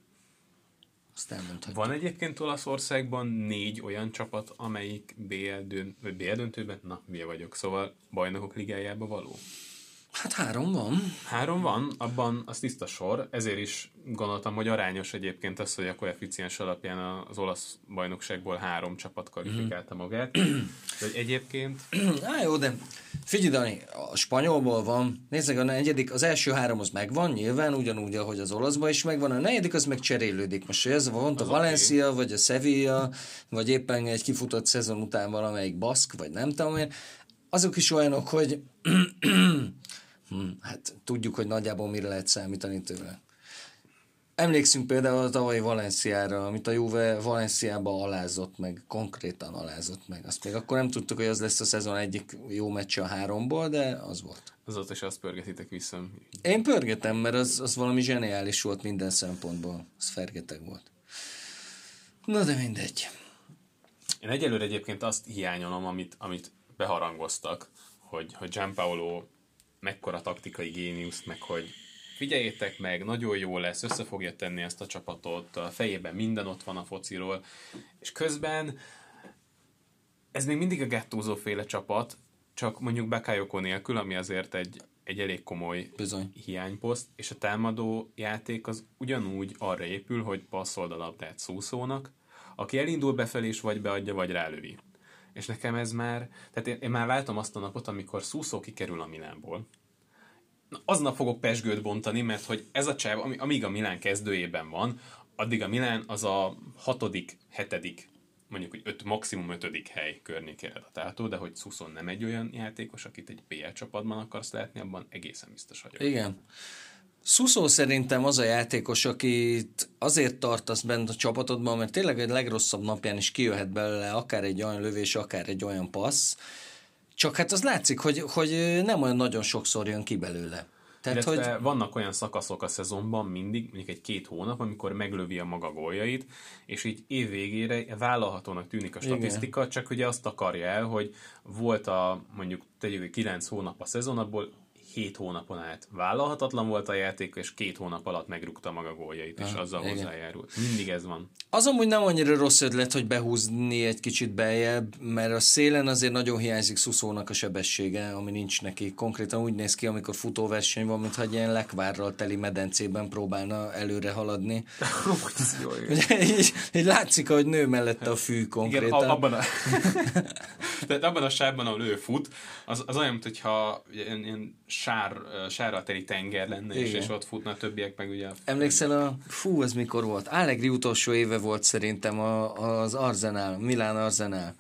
Azt elmondhatjuk. Van egyébként Olaszországban négy olyan csapat, amelyik BL, dönt, BL döntőben, na, milyen vagyok, szóval bajnokok ligájába való. Hát három van. Három van, abban az tiszta sor, ezért is gondoltam, hogy arányos egyébként az, hogy a koeficiens alapján az olasz bajnokságból három csapat kvalifikálta magát. De egyébként Á, jó, de figyelj, Dani, a spanyolból van, nézzük, a negyedik, az első három az megvan, nyilván, ugyanúgy, ahogy az olaszban is megvan, a negyedik az meg cserélődik. Most hogy ez volt a Valencia, vagy a Sevilla, vagy éppen egy kifutott szezon után valamelyik baszk, vagy nem tudom én, azok is olyanok, hogy hm, hát tudjuk, hogy nagyjából mire lehet számítani tőle. Emlékszünk például a tavalyi Valenciára, amit a Juve Valenciába alázott meg, konkrétan alázott meg. Azt még akkor nem tudtuk, hogy az lesz a szezon egyik jó meccse a háromból, de az volt. azóta is azt pörgetitek vissza. Én pörgetem, mert az, az valami zseniális volt minden szempontból. Az fergeteg volt. Na de mindegy. Én egyelőre egyébként azt hiányolom, amit, amit beharangoztak, hogy, hogy Gianpaolo mekkora taktikai géniusz, meg hogy figyeljétek meg, nagyon jó lesz, össze fogja tenni ezt a csapatot, a fejében minden ott van a fociról, és közben ez még mindig a Gattuso féle csapat, csak mondjuk Bakayoko nélkül, ami azért egy, egy elég komoly Bizony. hiányposzt, és a támadó játék az ugyanúgy arra épül, hogy passzold a labdát szószónak, aki elindul befelé, és vagy beadja, vagy rálövi. És nekem ez már, tehát én, én már látom azt a napot, amikor Szúszó kikerül a Milánból, Na, aznap fogok pesgőt bontani, mert hogy ez a csáv, ami, amíg a Milán kezdőjében van, addig a Milán az a hatodik, hetedik, mondjuk, hogy öt, maximum ötödik hely környékére datálható, de hogy Szuszon nem egy olyan játékos, akit egy PL csapatban akarsz látni, abban egészen biztos vagyok. Igen. Szuszó szerintem az a játékos, akit azért tartasz bent a csapatodban, mert tényleg egy legrosszabb napján is kijöhet belőle akár egy olyan lövés, akár egy olyan passz. Csak hát az látszik, hogy, hogy nem olyan nagyon sokszor jön ki belőle. Tehát, Illetve hogy vannak olyan szakaszok a szezonban mindig, mondjuk egy két hónap, amikor meglövi a maga góljait, és így év végére vállalhatónak tűnik a statisztika, Igen. csak ugye azt akarja el, hogy volt a mondjuk tegyük 9 hónap a szezon, abból 7 hónapon át vállalhatatlan volt a játék, és két hónap alatt megrúgta maga góljait, és azzal igen. hozzájárult. Mindig ez van. Az amúgy nem annyira rossz ötlet, hogy behúzni egy kicsit beljebb, mert a szélen azért nagyon hiányzik Szuszónak a sebessége, ami nincs neki. Konkrétan úgy néz ki, amikor futóverseny van, mintha egy ilyen lekvárral teli medencében próbálna előre haladni. *laughs* Ugye, így, így látszik, hogy nő mellette a fű konkrétan. Igen, abban a, *laughs* tehát abban a sávban, ahol ő fut, az, az olyan, mintha ilyen, ilyen sár, sárral teli tenger lenne, és, Igen. és ott futna a többiek meg ugye... Emlékszel a... Fú, ez mikor volt? Allegri utolsó éve volt szerintem a, az Arsenal, Milán Arsenal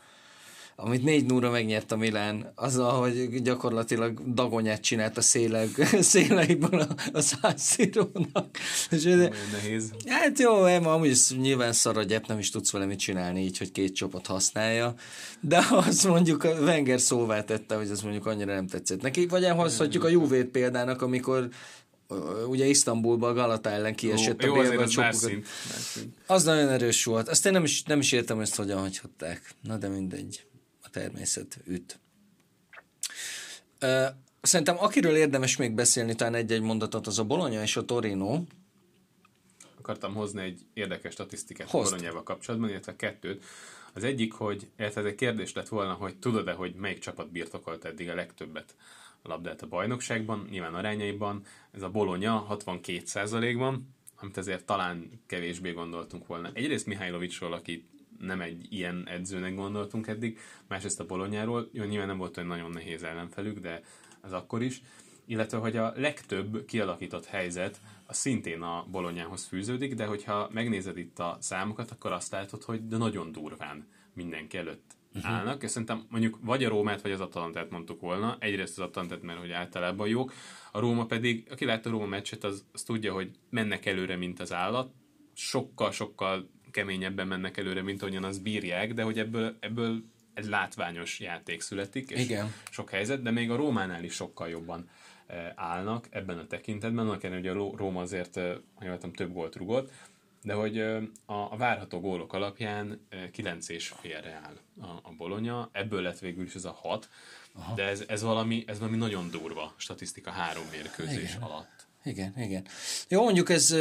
amit négy núra megnyert a Milán, azzal, hogy gyakorlatilag dagonyát csinált a szélek, *laughs* széleiből a, a százszírónak. És ez, nehéz. Hát jó, em, amúgy nyilván szar a gyep, nem is tudsz vele mit csinálni így, hogy két csapat használja, de azt mondjuk a Wenger szóvá tette, hogy ez mondjuk annyira nem tetszett neki, vagy elhozhatjuk a Juvét példának, amikor ugye Isztambulban a Galata ellen kiesett jó, a azért bélbe az szint. Az nagyon erős volt. Azt én nem is, nem is értem, hogy ezt hogyan hagyhatták. Na de mindegy. Természet üt. Szerintem akiről érdemes még beszélni, talán egy-egy mondatot, az a Bologna és a Torino. Akartam hozni egy érdekes statisztikát Hozd. a Bolonyával kapcsolatban, illetve kettőt. Az egyik, hogy, ez egy kérdés lett volna, hogy tudod-e, hogy melyik csapat birtokolt eddig a legtöbbet a labdát a bajnokságban, nyilván arányaiban. Ez a Bologna 62%-ban, amit ezért talán kevésbé gondoltunk volna. Egyrészt Mihajlovicsról, aki nem egy ilyen edzőnek gondoltunk eddig, másrészt a Bolonyáról, jó, nyilván nem volt olyan nagyon nehéz ellenfelük, de ez akkor is, illetve hogy a legtöbb kialakított helyzet a szintén a bolonyához fűződik, de hogyha megnézed itt a számokat, akkor azt látod, hogy de nagyon durván mindenki előtt uh-huh. állnak, és szerintem mondjuk vagy a Rómát, vagy az Atalantát mondtuk volna. Egyrészt az Atalantát, mert hogy általában jók, a Róma pedig, aki látta a Róma meccset, az, az tudja, hogy mennek előre, mint az állat, sokkal-sokkal keményebben mennek előre, mint ahogyan az bírják, de hogy ebből, ebből egy látványos játék születik, és Igen. sok helyzet, de még a Rómánál is sokkal jobban eh, állnak ebben a tekintetben, annak ellenére, hogy a Róma azért, eh, ha jól több gólt rugott, de hogy eh, a, a várható gólok alapján 9 és félre áll a, a Bolonya, ebből lett végül is ez a 6, Aha. de ez, ez, valami, ez valami nagyon durva statisztika három mérkőzés Igen. alatt. Igen, igen. Jó, mondjuk ez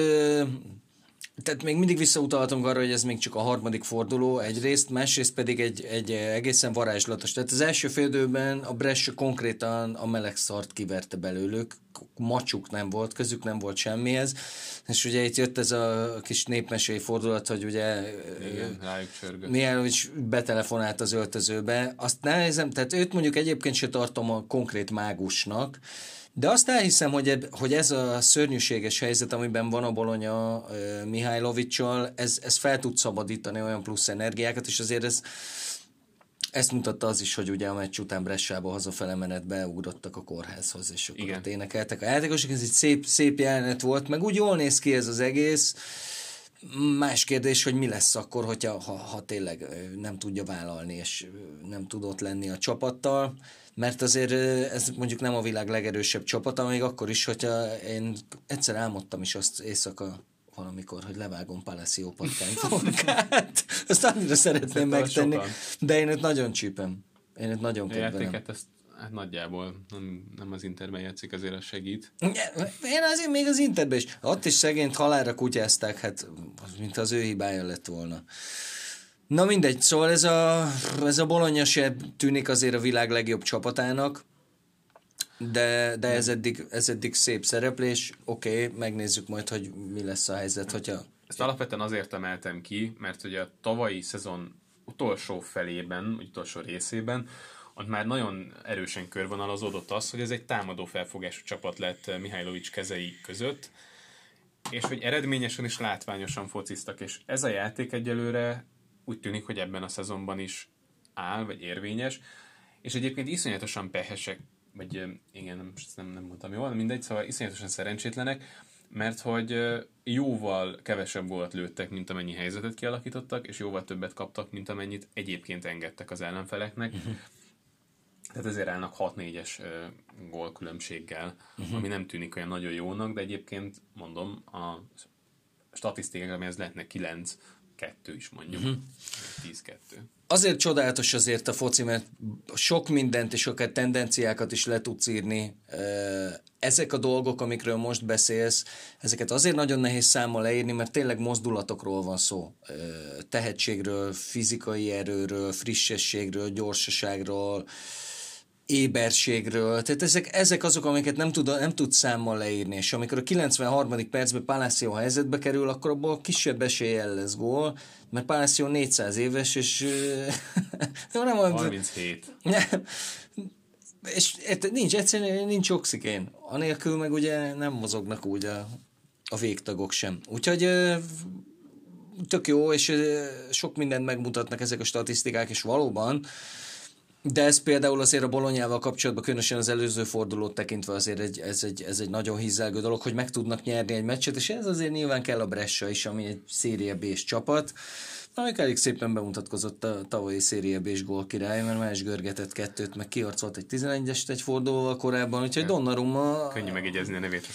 tehát még mindig visszautalhatunk arra, hogy ez még csak a harmadik forduló egyrészt, másrészt pedig egy, egy egészen varázslatos. Tehát az első félidőben a Brescia konkrétan a meleg szart kiverte belőlük, macsuk nem volt, közük nem volt semmihez, és ugye itt jött ez a kis népmesei fordulat, hogy ugye Mihálovics betelefonált az öltözőbe, azt nehezem, tehát őt mondjuk egyébként se tartom a konkrét mágusnak, de azt elhiszem, hogy, eb, hogy ez a szörnyűséges helyzet, amiben van a Bolonya Mihajlovicsal, ez, ez fel tud szabadítani olyan plusz energiákat, és azért ez, ezt mutatta az is, hogy ugye a meccs után Bressába hazafele menet beugrottak a kórházhoz, és akkor Igen. ott énekeltek a játékosok. Ez egy szép, szép jelenet volt, meg úgy jól néz ki ez az egész. Más kérdés, hogy mi lesz akkor, hogyha, ha, ha tényleg nem tudja vállalni, és nem tudott lenni a csapattal mert azért ez mondjuk nem a világ legerősebb csapata, még akkor is, hogyha én egyszer álmodtam is azt éjszaka valamikor, hogy levágom Palacio patkányt *laughs* Azt annyira szeretném megtenni, sokan. de én őt nagyon csípem. Én őt nagyon kedvelem. Játéket ezt Hát nagyjából nem, nem az Interben játszik, azért az segít. Én azért még az Interben is. Ott is szegényt halára kutyázták, hát mint az ő hibája lett volna. Na mindegy, szóval ez a, ez a Bologna se tűnik azért a világ legjobb csapatának, de, de ez, eddig, ez eddig szép szereplés. Oké, okay, megnézzük majd, hogy mi lesz a helyzet, hogyha... Ezt alapvetően azért emeltem ki, mert ugye a tavalyi szezon utolsó felében, utolsó részében, ott már nagyon erősen körvonalazódott az, hogy ez egy támadó felfogású csapat lett Mihajlovics kezei között, és hogy eredményesen és látványosan fociztak, és ez a játék egyelőre úgy tűnik, hogy ebben a szezonban is áll, vagy érvényes, és egyébként iszonyatosan pehesek, vagy igen, nem, nem, nem mondtam jól, mindegy, szóval iszonyatosan szerencsétlenek, mert hogy jóval kevesebb gólt lőttek, mint amennyi helyzetet kialakítottak, és jóval többet kaptak, mint amennyit egyébként engedtek az ellenfeleknek. Uh-huh. *laughs* Tehát ezért állnak 6-4-es gól különbséggel, uh-huh. ami nem tűnik olyan nagyon jónak, de egyébként mondom, a statisztikák, amihez lehetne 9, kettő is mondjuk. Uh-huh. Mhm. 10-2. Azért csodálatos azért a foci, mert sok mindent és akár tendenciákat is le tudsz írni. Ezek a dolgok, amikről most beszélsz, ezeket azért nagyon nehéz számmal leírni, mert tényleg mozdulatokról van szó. Tehetségről, fizikai erőről, frissességről, gyorsaságról, éberségről. Tehát ezek, ezek azok, amiket nem tud, nem tud számmal leírni, és amikor a 93. percben Palacio helyzetbe kerül, akkor abból kisebb eséllyel lesz gól, mert Palacio 400 éves, és... *laughs* nem, 37. Nem, és nincs, egyszerűen nincs oxigén. Anélkül meg ugye nem mozognak úgy a, a végtagok sem. Úgyhogy tök jó, és sok mindent megmutatnak ezek a statisztikák, és valóban de ez például azért a bolonyával kapcsolatban, különösen az előző fordulót tekintve azért egy, ez, egy, ez egy nagyon hízelgő dolog, hogy meg tudnak nyerni egy meccset, és ez azért nyilván kell a Brescia is, ami egy széria B-s csapat, amik elég szépen bemutatkozott a tavalyi széria B-s gól király, mert más görgetett kettőt, meg kiarcolt egy 11-est egy fordulóval korábban, úgyhogy Donnarumma... Könnyű megegyezni a nevét.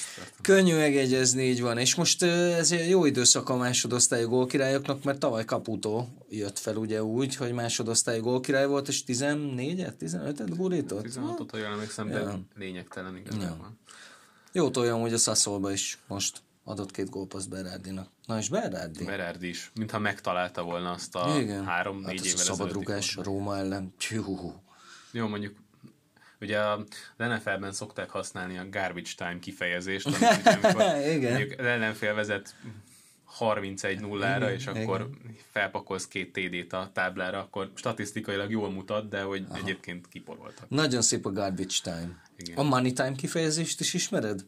Könnyű megegyezni, így van. És most ez jó időszak a másodosztályú gólkirályoknak, mert tavaly Caputo jött fel ugye úgy, hogy másodosztályú gólkirály volt, és 14-et, 15-et gurított? 16-ot, ha jól emlékszem, de ja. lényegtelen igazából. Ja. Jó toljam, hogy a Sassolba is most adott két gólpaszt Berardinak. Na és Berardi? Berardi is, mintha megtalálta volna azt a Igen. három-négy hát évvel szabadrugás Róma ellen. Tjuhu. Jó, mondjuk ugye a NFL-ben szokták használni a garbage time kifejezést, amit *laughs* ugye, Igen. az ellenfél vezet 31-0-ra, és akkor igen. felpakolsz két TD-t a táblára, akkor statisztikailag jól mutat, de hogy Aha. egyébként kiporoltak. Nagyon szép a garbage time. Igen. A money time kifejezést is ismered?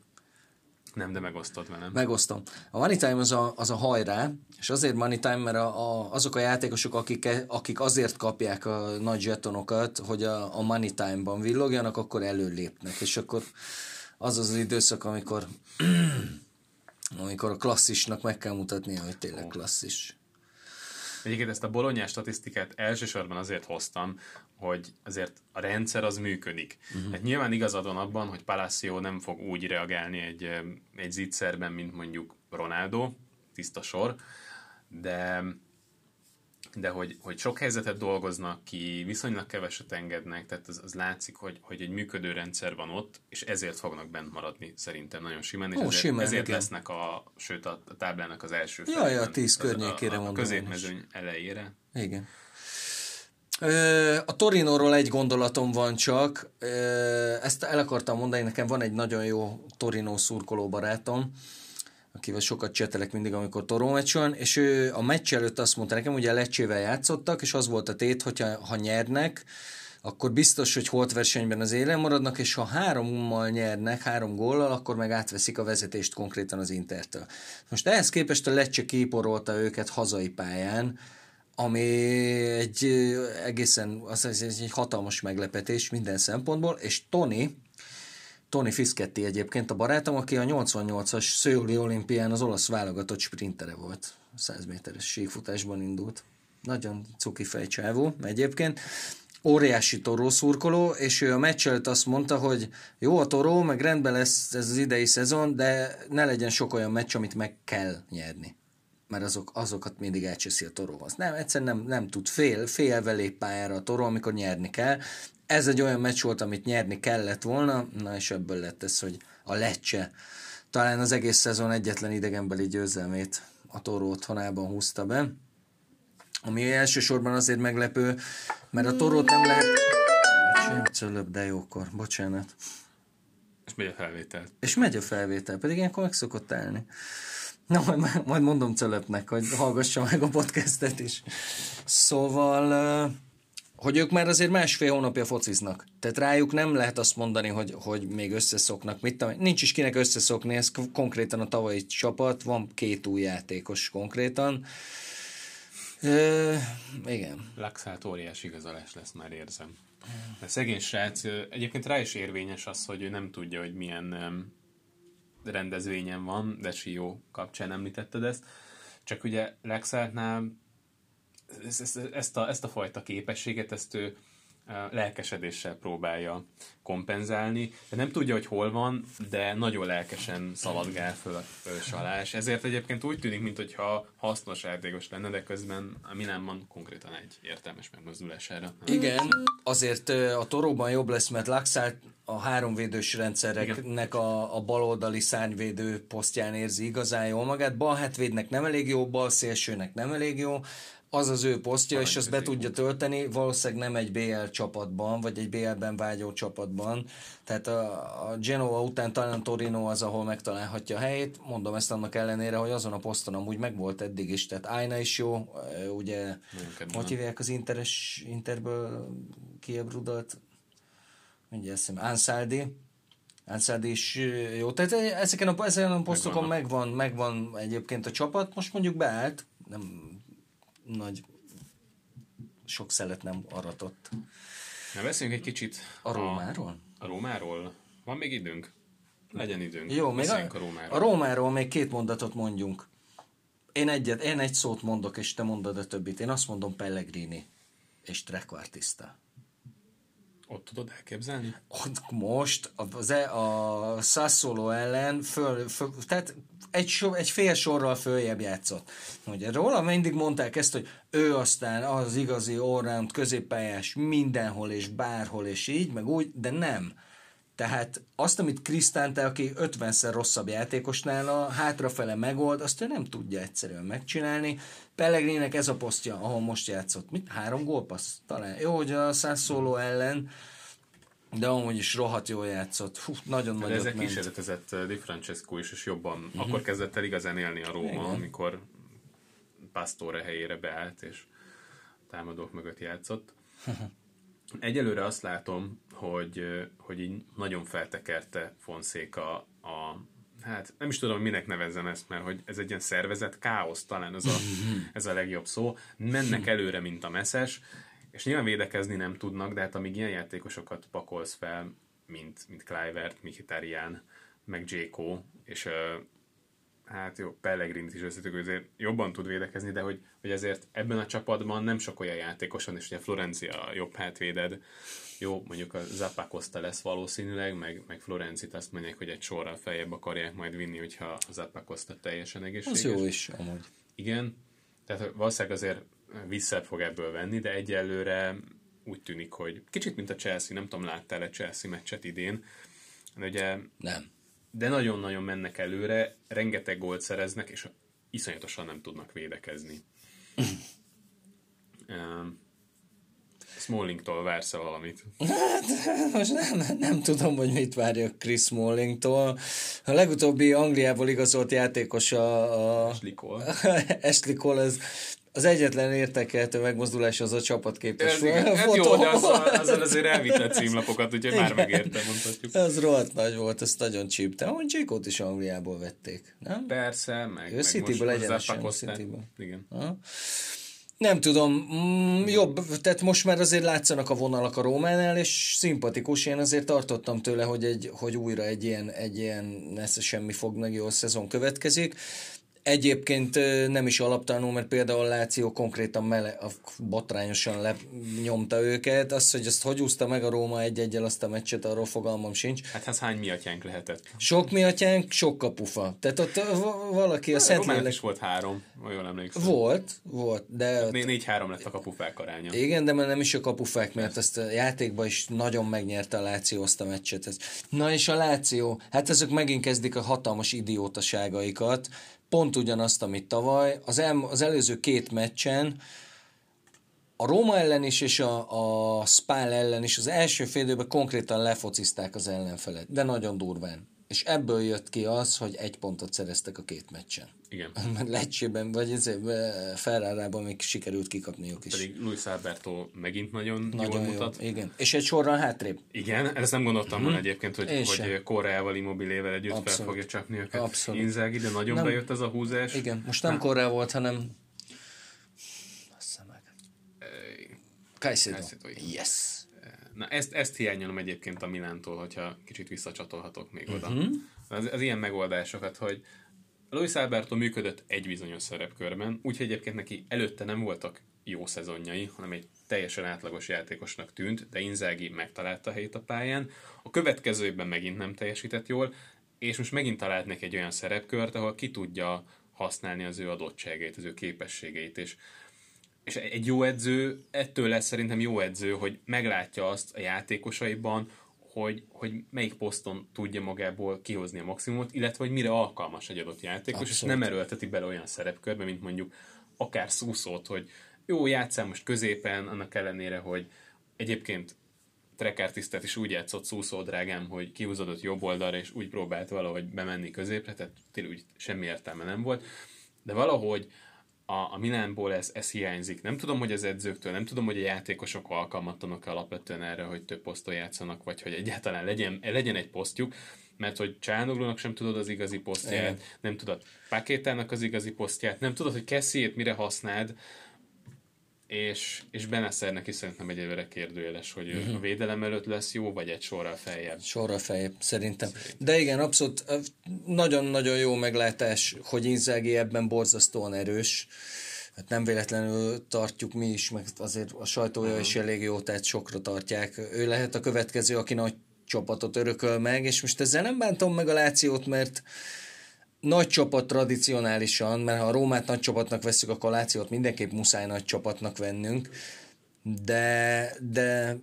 Nem, de megosztod velem. Megosztom. A money time az a, az a hajrá, és azért money time, mert a, a, azok a játékosok, akik, akik azért kapják a nagy zsetonokat, hogy a, a money time-ban villogjanak, akkor előlépnek, és akkor az az, időszak, amikor *clears throat* amikor a klasszisnak meg kell mutatnia, hogy tényleg klasszis. Egyébként ezt a bolonyás statisztikát elsősorban azért hoztam, hogy azért a rendszer az működik. Uh-huh. Hát nyilván igazad van abban, hogy Palacio nem fog úgy reagálni egy, egy zicserben, mint mondjuk Ronaldo, tiszta sor, de de hogy, hogy sok helyzetet dolgoznak ki, viszonylag keveset engednek, tehát az, az látszik, hogy, hogy egy működő rendszer van ott, és ezért fognak bent maradni szerintem nagyon simán, és Ó, ezért, simán, ezért igen. lesznek a, sőt a, a táblának az első Ja, ja, tíz környékére a, a, a középmezőny elejére. Igen. A Torinóról egy gondolatom van csak, ezt el akartam mondani, nekem van egy nagyon jó Torino szurkoló barátom, akivel sokat csetelek mindig, amikor Toró meccs van, és ő a meccs előtt azt mondta nekem, hogy a Lecsével játszottak, és az volt a tét, hogyha ha nyernek, akkor biztos, hogy holt versenyben az élen maradnak, és ha hárommal nyernek, három góllal, akkor meg átveszik a vezetést konkrétan az Intertől. Most ehhez képest a Lecce kiporolta őket hazai pályán, ami egy egészen, az egy hatalmas meglepetés minden szempontból, és Tony, Tony Fischetti egyébként a barátom, aki a 88-as Szőli olimpián az olasz válogatott sprintere volt. 100 méteres síkfutásban indult. Nagyon cuki fejcsávó egyébként. Óriási toró szurkoló, és ő a meccs előtt azt mondta, hogy jó a toró, meg rendben lesz ez az idei szezon, de ne legyen sok olyan meccs, amit meg kell nyerni mert azok, azokat mindig elcseszi a toró. Az nem, egyszerűen nem, nem tud fél, félve lép pályára a toró, amikor nyerni kell, ez egy olyan meccs volt, amit nyerni kellett volna, na és ebből lett ez, hogy a Lecce talán az egész szezon egyetlen idegenbeli győzelmét a Toró otthonában húzta be. Ami elsősorban azért meglepő, mert a Torót nem lehet... Cölöp, de jókor, bocsánat. És megy a felvétel. És megy a felvétel, pedig ilyenkor meg szokott állni. Na, majd, majd mondom Cölöpnek, hogy hallgassa meg a podcastet is. Szóval hogy ők már azért másfél hónapja fociznak. Tehát rájuk nem lehet azt mondani, hogy, hogy még összeszoknak. Mit tudom, nincs is kinek összeszokni, ez konkrétan a tavalyi csapat, van két új játékos konkrétan. Ö, igen. Laxát óriási igazolás lesz, már érzem. De szegény srác, egyébként rá is érvényes az, hogy ő nem tudja, hogy milyen rendezvényen van, de Sió kapcsán említetted ezt. Csak ugye Lexátnál ezt, ezt, a, ezt a fajta képességet, ezt ő lelkesedéssel próbálja kompenzálni. De nem tudja, hogy hol van, de nagyon lelkesen szaladgál föl, föl alá, és ezért egyébként úgy tűnik, mintha hasznos játékos lenne, de közben a Milánban konkrétan egy értelmes megmozdulására. Igen, azért a toróban jobb lesz, mert Laxát a háromvédős rendszereknek a, a baloldali szárnyvédő posztján érzi igazán jól magát. Bal hátvédnek nem elég jó, bal szélsőnek nem elég jó, az az ő posztja, és azt be tudja tölteni, valószínűleg nem egy BL csapatban, vagy egy BL-ben vágyó csapatban. Tehát a, a Genoa után talán Torino az, ahol megtalálhatja a helyét. Mondom ezt annak ellenére, hogy azon a poszton amúgy megvolt eddig is. Tehát Aina is jó, ugye, hogy hívják az Interes, Interből kiebrudalt? Mindjárt eszem, Ansaldi. Ansaldi is jó. Tehát ezeken a, ezeken a posztokon megvan, megvan egyébként a csapat. Most mondjuk beállt, nem nagy sok szelet nem aratott. Na beszéljünk egy kicsit a Rómáról. A, a Rómáról. Van még időnk? Legyen időnk. Jó, még a, a Rómáról. A Rómáról még két mondatot mondjunk. Én, egyet, én egy szót mondok, és te mondod a többit. Én azt mondom Pellegrini és Trequartista. Ott tudod elképzelni? Ott most az, e- a Sassolo ellen föl, föl, tehát egy, so, egy fél sorral följebb játszott. Ugye róla mindig mondták ezt, hogy ő aztán az igazi allround középpályás mindenhol és bárhol és így, meg úgy, de nem. Tehát azt, amit Krisztánte, aki 50-szer rosszabb játékos nála, hátrafele megold, azt ő nem tudja egyszerűen megcsinálni. Pellegrinek ez a posztja, ahol most játszott. Mit? Három gólpassz? Talán. Jó, hogy a Sassuolo ellen De amúgy is rohadt jól játszott. Hú, nagyon De nagyot ezek ment. kísérletezett uh, Di Francesco is, és jobban uh-huh. akkor kezdett el igazán élni a Róma, Igen. amikor Pastore helyére beállt, és támadók mögött játszott. *laughs* Egyelőre azt látom, hogy, hogy így nagyon feltekerte Fonseca a, hát nem is tudom, minek nevezzem ezt, mert hogy ez egy ilyen szervezet, káosz talán ez a, *laughs* ez a legjobb szó. Mennek előre, mint a messzes, és nyilván védekezni nem tudnak, de hát amíg ilyen játékosokat pakolsz fel, mint, mint Clivert, Mkhitaryan, meg Jéko, és hát jó, Pellegrinit is összetük, azért jobban tud védekezni, de hogy, hogy ezért ebben a csapatban nem sok olyan játékos van, és ugye Florencia jobb hátvéded, jó, mondjuk a Zappa Costa lesz valószínűleg, meg, meg Florencit azt mondják, hogy egy sorral feljebb akarják majd vinni, hogyha a Zappa Costa teljesen egészséges. Az jó is, amúgy. Igen, tehát valószínűleg azért vissza fog ebből venni, de egyelőre úgy tűnik, hogy kicsit mint a Chelsea, nem tudom, láttál-e Chelsea meccset idén, de ugye Nem. de nagyon-nagyon mennek előre, rengeteg gólt szereznek, és iszonyatosan nem tudnak védekezni. Um, *clears throat* Smallingtól vársz valamit? Most nem, nem, tudom, hogy mit várjak Chris Smallingtól. A legutóbbi Angliából igazolt játékos a, a Slikol. Ashley Cole, *laughs* az, az egyetlen értekelhető megmozdulás az a csapatképes Ez igen, hát fotó jó, de azzal, azzal *laughs* azért elvitte címlapokat, úgyhogy már megértem, mondhatjuk. Az rohadt nagy volt, ezt nagyon csípte. Ahogy Jake-ot is Angliából vették, nem? Persze, meg, Ő meg Cityből most egyenesen. Cityből. Igen. Ha? Nem tudom, mm, jobb, tehát most már azért látszanak a vonalak a Rómánál, és szimpatikus, én azért tartottam tőle, hogy, egy, hogy újra egy ilyen, egy ilyen nesze semmi fog meg jó szezon következik. Egyébként nem is alaptalanul, mert például a Láció konkrétan mele, a, botrányosan lenyomta őket. Az, hogy ezt hogy úszta meg a Róma egy egyel azt a meccset, arról fogalmam sincs. Hát ez hány miatyánk lehetett? Sok miatyánk, sok kapufa. Tehát ott valaki a Románnak Szentlélek... is volt három, jól emlékszem. Volt, volt, de ott Né- Négy-három lett a kapufák aránya. igen, de már nem is a kapufák miatt, ezt a játékban is nagyon megnyerte a Láció azt a meccset. Na és a Láció, hát ezek megint kezdik a hatalmas idiótaságaikat, pont ugyanazt, amit tavaly. Az, el, az előző két meccsen a Róma ellen is és a, a Spál ellen is az első fél időben konkrétan lefocizták az ellenfelet, de nagyon durván. És ebből jött ki az, hogy egy pontot szereztek a két meccsen. Igen. *laughs* Mert Leccsében, vagy ez, Ferrárában még sikerült kikapniuk is. Pedig Luis Alberto megint nagyon, Nagyon jól jó. mutat. Igen. És egy sorral hátrébb. Igen, ezt nem gondoltam volna egyébként, hogy, Én hogy sem. Koreával, Immobilével együtt fel Abszolút. fogja csapni őket. Abszolút. Inzaghi, de nagyon Nem. bejött az a húzás. Igen. Most nem Korrá volt, hanem... Bassza meg. Caicedo. Yes. Na, ezt, ezt hiányolom egyébként a Milántól, hogyha kicsit visszacsatolhatok még oda. Uh-huh. Az, az ilyen megoldásokat, hogy Luis Alberto működött egy bizonyos szerepkörben, úgyhogy egyébként neki előtte nem voltak jó szezonjai, hanem egy teljesen átlagos játékosnak tűnt, de Inzaghi megtalálta a helyét a pályán. A következő évben megint nem teljesített jól, és most megint talált neki egy olyan szerepkört, ahol ki tudja használni az ő adottságait, az ő képességeit, és és egy jó edző, ettől lesz szerintem jó edző, hogy meglátja azt a játékosaiban, hogy, hogy melyik poszton tudja magából kihozni a maximumot, illetve hogy mire alkalmas egy adott játékos, Abszolút. és nem erőlteti bele olyan szerepkörbe, mint mondjuk akár szúszót, hogy jó, játszál most középen, annak ellenére, hogy egyébként trekártisztet is úgy játszott szúszó drágám, hogy kihúzódott jobb oldalra, és úgy próbált valahogy bemenni középre, tehát tényleg úgy semmi értelme nem volt. De valahogy a, a Milánból ez, ez hiányzik. Nem tudom, hogy az edzőktől, nem tudom, hogy a játékosok alkalmatlanok alapvetően erre, hogy több poszton játszanak, vagy hogy egyáltalán legyen, legyen egy posztjuk, mert hogy Csánoglunak sem tudod az igazi posztját, Igen. nem tudod Pakétának az igazi posztját, nem tudod, hogy Kessiét mire használd, és, és Benesszernek is szerintem egyelőre kérdőjeles, hogy ő a védelem előtt lesz jó, vagy egy sorral feljebb. Sorra feljebb, szerintem. De igen, abszolút nagyon-nagyon jó meglátás, hogy Inzaghi ebben borzasztóan erős. Hát nem véletlenül tartjuk mi is, meg azért a sajtója is elég jó, tehát sokra tartják. Ő lehet a következő, aki nagy csapatot örököl meg, és most ezzel nem bántom meg a Lációt, mert nagy csapat tradicionálisan, mert ha a Rómát nagy csapatnak veszük, a Lációt mindenképp muszáj nagy csapatnak vennünk, de, de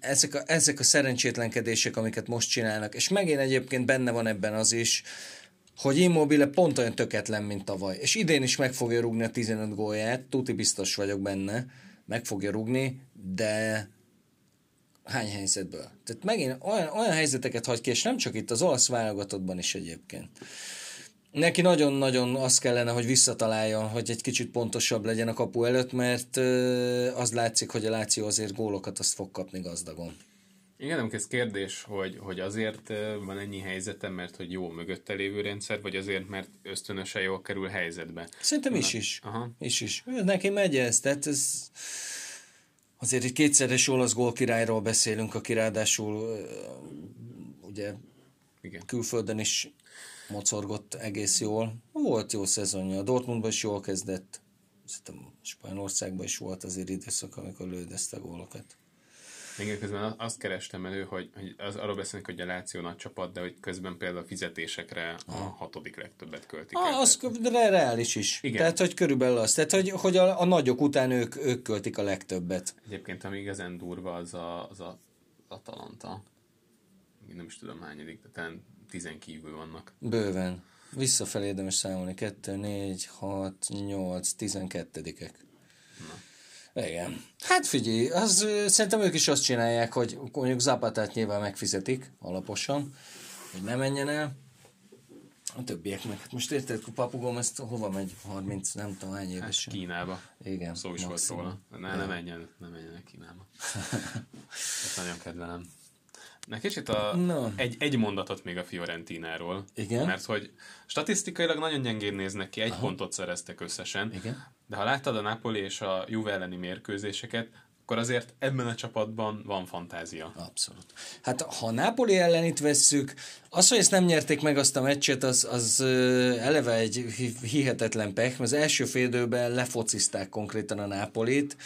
ezek a, ezek a szerencsétlenkedések, amiket most csinálnak, és megint egyébként benne van ebben az is, hogy Immobile pont olyan töketlen, mint tavaly. És idén is meg fogja rugni a 15 gólját, tuti biztos vagyok benne, meg fogja rugni, de hány helyzetből. Tehát megint olyan, olyan helyzeteket hagy ki, és nem csak itt az olasz válogatottban is egyébként. Neki nagyon-nagyon az kellene, hogy visszataláljon, hogy egy kicsit pontosabb legyen a kapu előtt, mert az látszik, hogy a Láció azért gólokat azt fog kapni gazdagon. Igen, nem ez kérdés, hogy, hogy azért van ennyi helyzete, mert hogy jó mögötte lévő rendszer, vagy azért, mert ösztönösen jól kerül helyzetbe. Szerintem is is. Aha. Is is. Neki megy ez, tehát ez azért egy kétszeres olasz gólkirályról beszélünk, aki ráadásul ugye Igen. külföldön is mocorgott egész jól. Volt jó szezonja. A Dortmundban is jól kezdett. Szerintem Spanyolországban is volt azért időszak, amikor lődözte gólokat. Igen, közben azt kerestem elő, hogy, hogy az, arról beszélnek, hogy a Láció nagy csapat, de hogy közben például a fizetésekre a hatodik legtöbbet költik ah, el. Az tehát... reális is. Igen. Tehát, hogy körülbelül az. Tehát, hogy, hogy a, a nagyok után ők, ők költik a legtöbbet. Egyébként, ami igazán durva, az a, az a Atalanta. Én nem is tudom hányadik, de talán tizen kívül vannak. Bőven. Visszafelé érdemes számolni. 2, 4, 6, 8, 12-ek. Na. Igen. Hát figyelj, az, szerintem ők is azt csinálják, hogy mondjuk Zapatát nyilván megfizetik alaposan, hogy ne menjen el. A többiek meg. Hát most érted, hogy papugom ezt hova megy? 30, nem tudom, hány éves. Hát Kínába. Igen. Szó is volt róla. Ne, ne menjen, ne menjen Kínába. Ezt *laughs* nagyon kedvelem. Na kicsit a, no. egy, egy mondatot még a Fiorentináról. Igen. Mert hogy statisztikailag nagyon gyengén néznek ki, egy Aha. pontot szereztek összesen. Igen. De ha láttad a Napoli és a Juve elleni mérkőzéseket, akkor azért ebben a csapatban van fantázia. Abszolút. Hát ha a Napoli ellen itt vesszük, az, hogy ezt nem nyerték meg azt a meccset, az, az eleve egy hihetetlen pech, mert az első félidőben lefocizták konkrétan a Nápolit.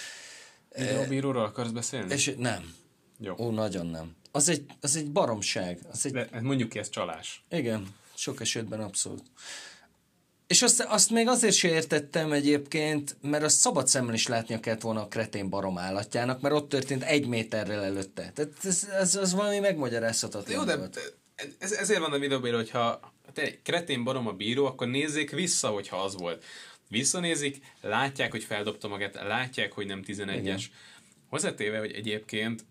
Videóbíróról akarsz beszélni? És nem. Jó. Ó, nagyon nem az egy, az egy baromság. Az egy... De, hát mondjuk ki, ez csalás. Igen, sok esetben abszolút. És azt, azt még azért sem értettem egyébként, mert azt szabad szemmel is látnia kellett volna a kretén barom állatjának, mert ott történt egy méterrel előtte. Tehát ez, ez az valami megmagyarázhatatlan Jó, de volt. Ez, ezért van a videóban, hogyha te kretén barom a bíró, akkor nézzék vissza, hogyha az volt. Visszanézik, látják, hogy feldobta magát, látják, hogy nem 11-es. Hozzátéve, hogy egyébként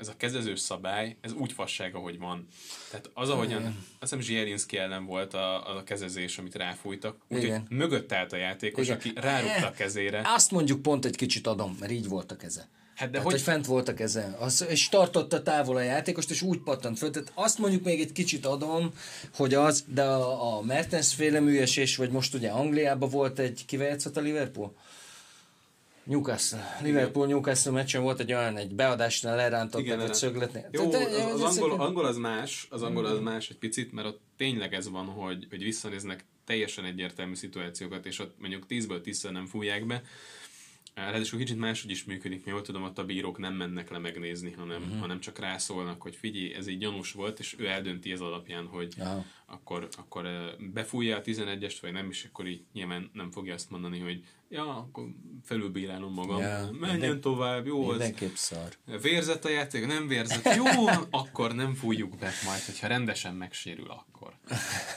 ez a kezdezős szabály, ez úgy fasság, ahogy van. Tehát az, ahogyan, azt hiszem Zsielinszki ellen volt a, a kezezés, amit ráfújtak, úgyhogy mögött állt a játékos, Igen. aki rárúgta a kezére. Azt mondjuk pont egy kicsit adom, mert így volt a keze. Hát de Tehát, hogy... hogy fent volt a keze. Az, és tartotta távol a játékost, és úgy pattant föl. Tehát azt mondjuk még egy kicsit adom, hogy az, de a, a Mertens féle műesés, vagy most ugye Angliában volt egy, kivel a Liverpool? Newcastle. Liverpool Newcastle meccsen volt egy olyan, egy beadásnál lerántottak egy szögletnél. Jó, az, az, az, angol, angol, az más, az angol az más egy picit, mert ott tényleg ez van, hogy, hogy visszanéznek teljesen egyértelmű szituációkat, és ott mondjuk 10-ből 10 nem fújják be, Ráadásul kicsit máshogy is működik, mi jól tudom, ott a bírók nem mennek le megnézni, hanem, uh-huh. hanem csak rászólnak, hogy figyelj, ez így gyanús volt, és ő eldönti ez alapján, hogy Aha. akkor, akkor befújja a 11-est, vagy nem, és akkor így nyilván nem fogja azt mondani, hogy ja, akkor felülbírálom magam, ja, menjen minden, tovább, jó mindenképp szar. Vérzett a játék, nem vérzett, jó, *laughs* akkor nem fújjuk be, majd, hogyha rendesen megsérül, akkor.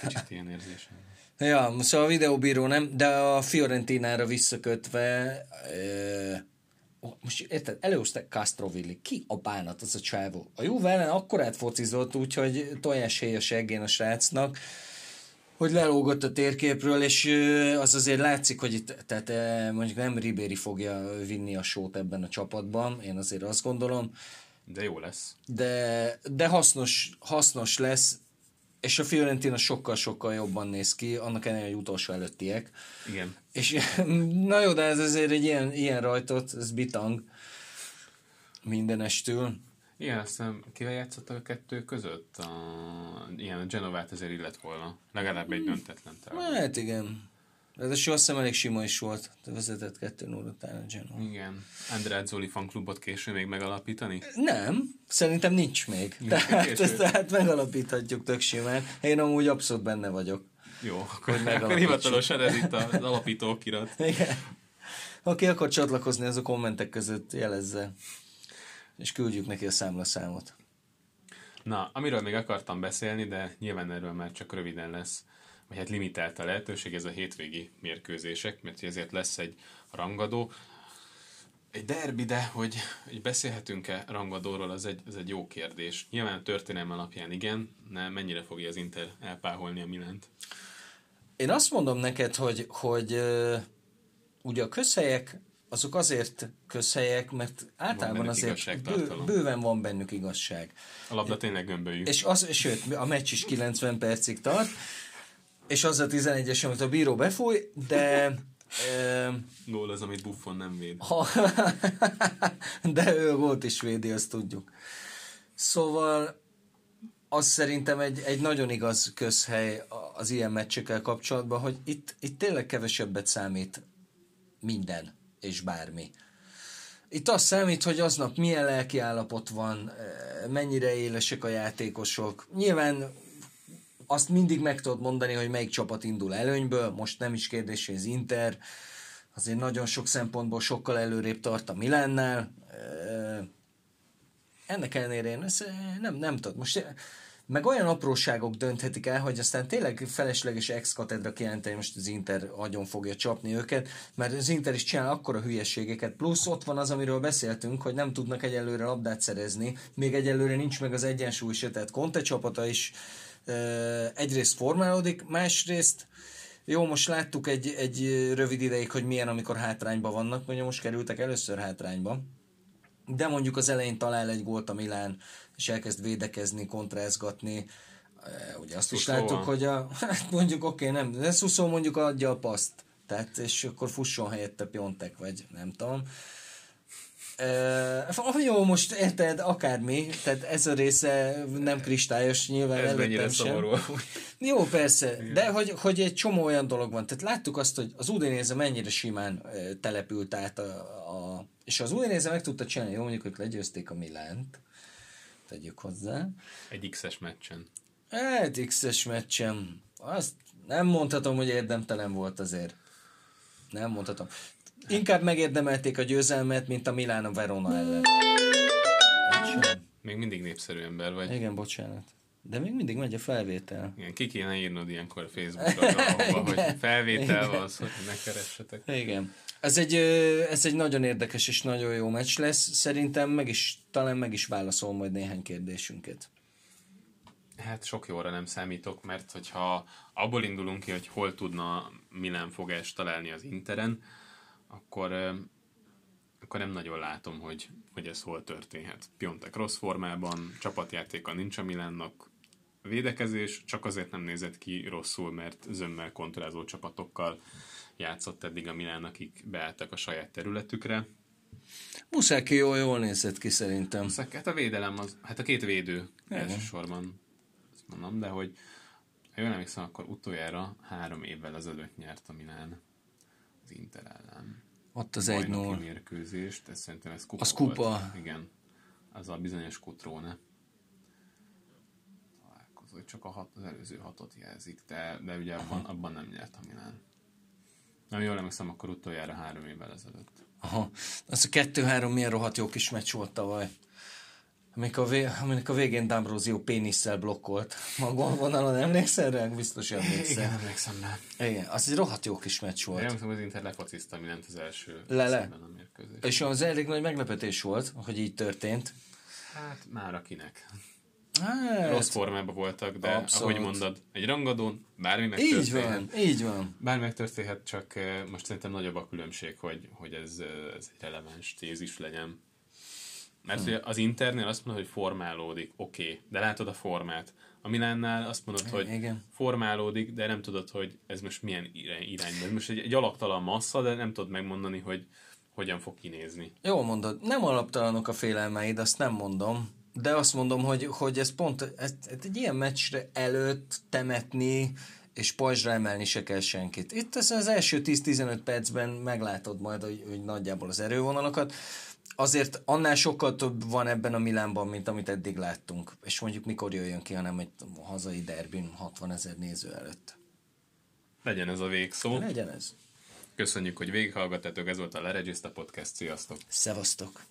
Kicsit ilyen érzésem. Ja, szóval a videóbíró nem, de a Fiorentinára visszakötve, e, most érted, előztek Castrovilli, ki a bánat az a csávó? A Juve ellen akkorát focizott, úgyhogy tojáshéj a seggén a srácnak, hogy lelógott a térképről, és az azért látszik, hogy itt, tehát mondjuk nem Ribéry fogja vinni a sót ebben a csapatban, én azért azt gondolom. De jó lesz. De, de hasznos, hasznos lesz, és a Fiorentina sokkal-sokkal jobban néz ki, annak ellenére, hogy utolsó előttiek. Igen. És *laughs* na jó, de ez azért egy ilyen, ilyen rajtot, ez bitang mindenestül. Igen, aztán kivel játszottak a kettő között? A, ilyen a Genovát azért illet volna. Legalább egy döntetlen távol. Hát igen. Ez azt hiszem elég sima is volt. Te vezetett 2 0 után a Genoa. Igen. Andrát Zoli fanklubot késő még megalapítani? Nem. Szerintem nincs még. Nincs tehát, ezt, tehát megalapíthatjuk tök simán. Én amúgy abszolút benne vagyok. Jó, akkor, akkor hivatalosan ez itt az alapító okirat. *laughs* Igen. Aki akar csatlakozni, az a kommentek között jelezze. És küldjük neki a számlaszámot. Na, amiről még akartam beszélni, de nyilván erről már csak röviden lesz vagy hát limitált a lehetőség, ez a hétvégi mérkőzések, mert ezért lesz egy rangadó. egy derbi, de hogy, hogy beszélhetünk-e rangadóról, az egy, az egy jó kérdés. Nyilván a történelem alapján igen, de mennyire fogja az Inter elpáholni a Milánt? Én azt mondom neked, hogy, hogy ugye a közhelyek azok azért közhelyek, mert általában azért bő, bőven van bennük igazság. A labda tényleg gömbölyű. És az, sőt, a meccs is 90 percig tart, és az a 11-es, amit a bíró befúj, de *laughs* Gól az, amit Buffon nem véd. Ha, *laughs* de ő volt is védi, azt tudjuk. Szóval az szerintem egy, egy nagyon igaz közhely az ilyen meccsekkel kapcsolatban, hogy itt, itt tényleg kevesebbet számít minden és bármi. Itt az számít, hogy aznap milyen lelki állapot van, mennyire élesek a játékosok. Nyilván azt mindig meg tudod mondani, hogy melyik csapat indul előnyből, most nem is kérdés, hogy az Inter azért nagyon sok szempontból sokkal előrébb tart a Milánnál. Ennek ellenére én ezt nem, nem tudom. Most meg olyan apróságok dönthetik el, hogy aztán tényleg felesleges ex-katedra kijelenteni, most az Inter agyon fogja csapni őket, mert az Inter is csinál akkora hülyeségeket, plusz ott van az, amiről beszéltünk, hogy nem tudnak egyelőre labdát szerezni, még egyelőre nincs meg az egyensúly se, tehát Conte csapata is egyrészt formálódik, másrészt jó, most láttuk egy, egy rövid ideig, hogy milyen, amikor hátrányban vannak, mondja most kerültek először hátrányba, de mondjuk az elején talál egy gólt a Milán, és elkezd védekezni, kontrázgatni, ugye azt Szuszó is láttuk, hogy a, *laughs* hát mondjuk oké, okay, nem, de Szuszó mondjuk adja a paszt, tehát, és akkor fusson helyette Piontek, vagy nem tudom. Uh, jó, most érted, akármi, tehát ez a része nem kristályos, nyilván ez mennyire szomorú. Jó, persze, de hogy, hogy egy csomó olyan dolog van. Tehát láttuk azt, hogy az Udinéze mennyire simán uh, települt át a, a és az Udinéze meg tudta csinálni, jó, mondjuk, hogy legyőzték a Milánt, tegyük hozzá. Egy X-es meccsen. Hát X-es meccsen. Azt nem mondhatom, hogy érdemtelen volt azért. Nem mondhatom. Inkább megérdemelték a győzelmet, mint a Milán a Verona ellen. Még mindig népszerű ember vagy. Igen, bocsánat. De még mindig megy a felvétel. Igen, ki kéne írnod ilyenkor Facebookra, *laughs* hogy felvétel van, hogy ne keressetek. Igen. Ez egy, ez egy nagyon érdekes és nagyon jó meccs lesz. Szerintem meg is, talán meg is válaszol majd néhány kérdésünket. Hát sok jóra nem számítok, mert hogyha abból indulunk ki, hogy hol tudna Milán fogás találni az Interen, akkor, akkor nem nagyon látom, hogy, hogy ez hol történhet. Piontek rossz formában, csapatjátéka nincs a Milánnak, védekezés csak azért nem nézett ki rosszul, mert zömmel kontrázó csapatokkal játszott eddig a Milán, akik beálltak a saját területükre. Muszáki jól, jól nézett ki szerintem. Hát a védelem, az, hát a két védő Igen. elsősorban, azt mondom, de hogy ha jól emlékszem, akkor utoljára három évvel ezelőtt nyert a Milán az Inter ellen. Ott az egy 0 mérkőzést, ez szerintem ez kupa Az kupa. Volt. Igen. Az a bizonyos kutróne. Találkozó, csak a hat, az előző hatot jelzik, de, de ugye abban, abban nem nyert a Milán. Nem jól emlékszem, akkor utoljára három évvel ezelőtt. Aha. Az a kettő-három milyen rohadt jó kis meccs volt tavaly. Amikor a, vég, amikor a végén D'Ambrosio pénisszel blokkolt a golvonalon, emlékszel rá? Biztos emlékszel. Igen, emlékszem rá. Igen, az egy rohadt jó kis meccs volt. Hogy az Inter lefocizta mindent az első Le-le. a És az elég nagy meglepetés volt, hogy így történt. Hát már akinek. Hát, Rossz formában voltak, de abszolút. ahogy mondod, egy rangadón bármi megtörténhet. Így van, így van. Bármi megtörténhet, csak eh, most szerintem nagyobb a különbség, hogy, hogy ez, eh, ez egy releváns tézis legyen. Mert hmm. az Internél azt mondod, hogy formálódik, oké, okay, de látod a formát. A Milánnál azt mondod, hogy Igen. formálódik, de nem tudod, hogy ez most milyen irányba. Ez most egy, egy alaptalan massza, de nem tudod megmondani, hogy hogyan fog kinézni. Jó mondod, nem alaptalanok a félelmeid, azt nem mondom, de azt mondom, hogy, hogy ez pont ez, ez egy ilyen meccsre előtt temetni, és pajzsra emelni se kell senkit. Itt az, az első 10-15 percben meglátod majd, hogy, hogy nagyjából az erővonalakat azért annál sokkal több van ebben a Milánban, mint amit eddig láttunk. És mondjuk mikor jöjjön ki, hanem egy hazai derbin 60 ezer néző előtt. Legyen ez a végszó. Legyen ez. Köszönjük, hogy végighallgattatok, ez volt a Leregiszta Podcast, sziasztok! Szevasztok!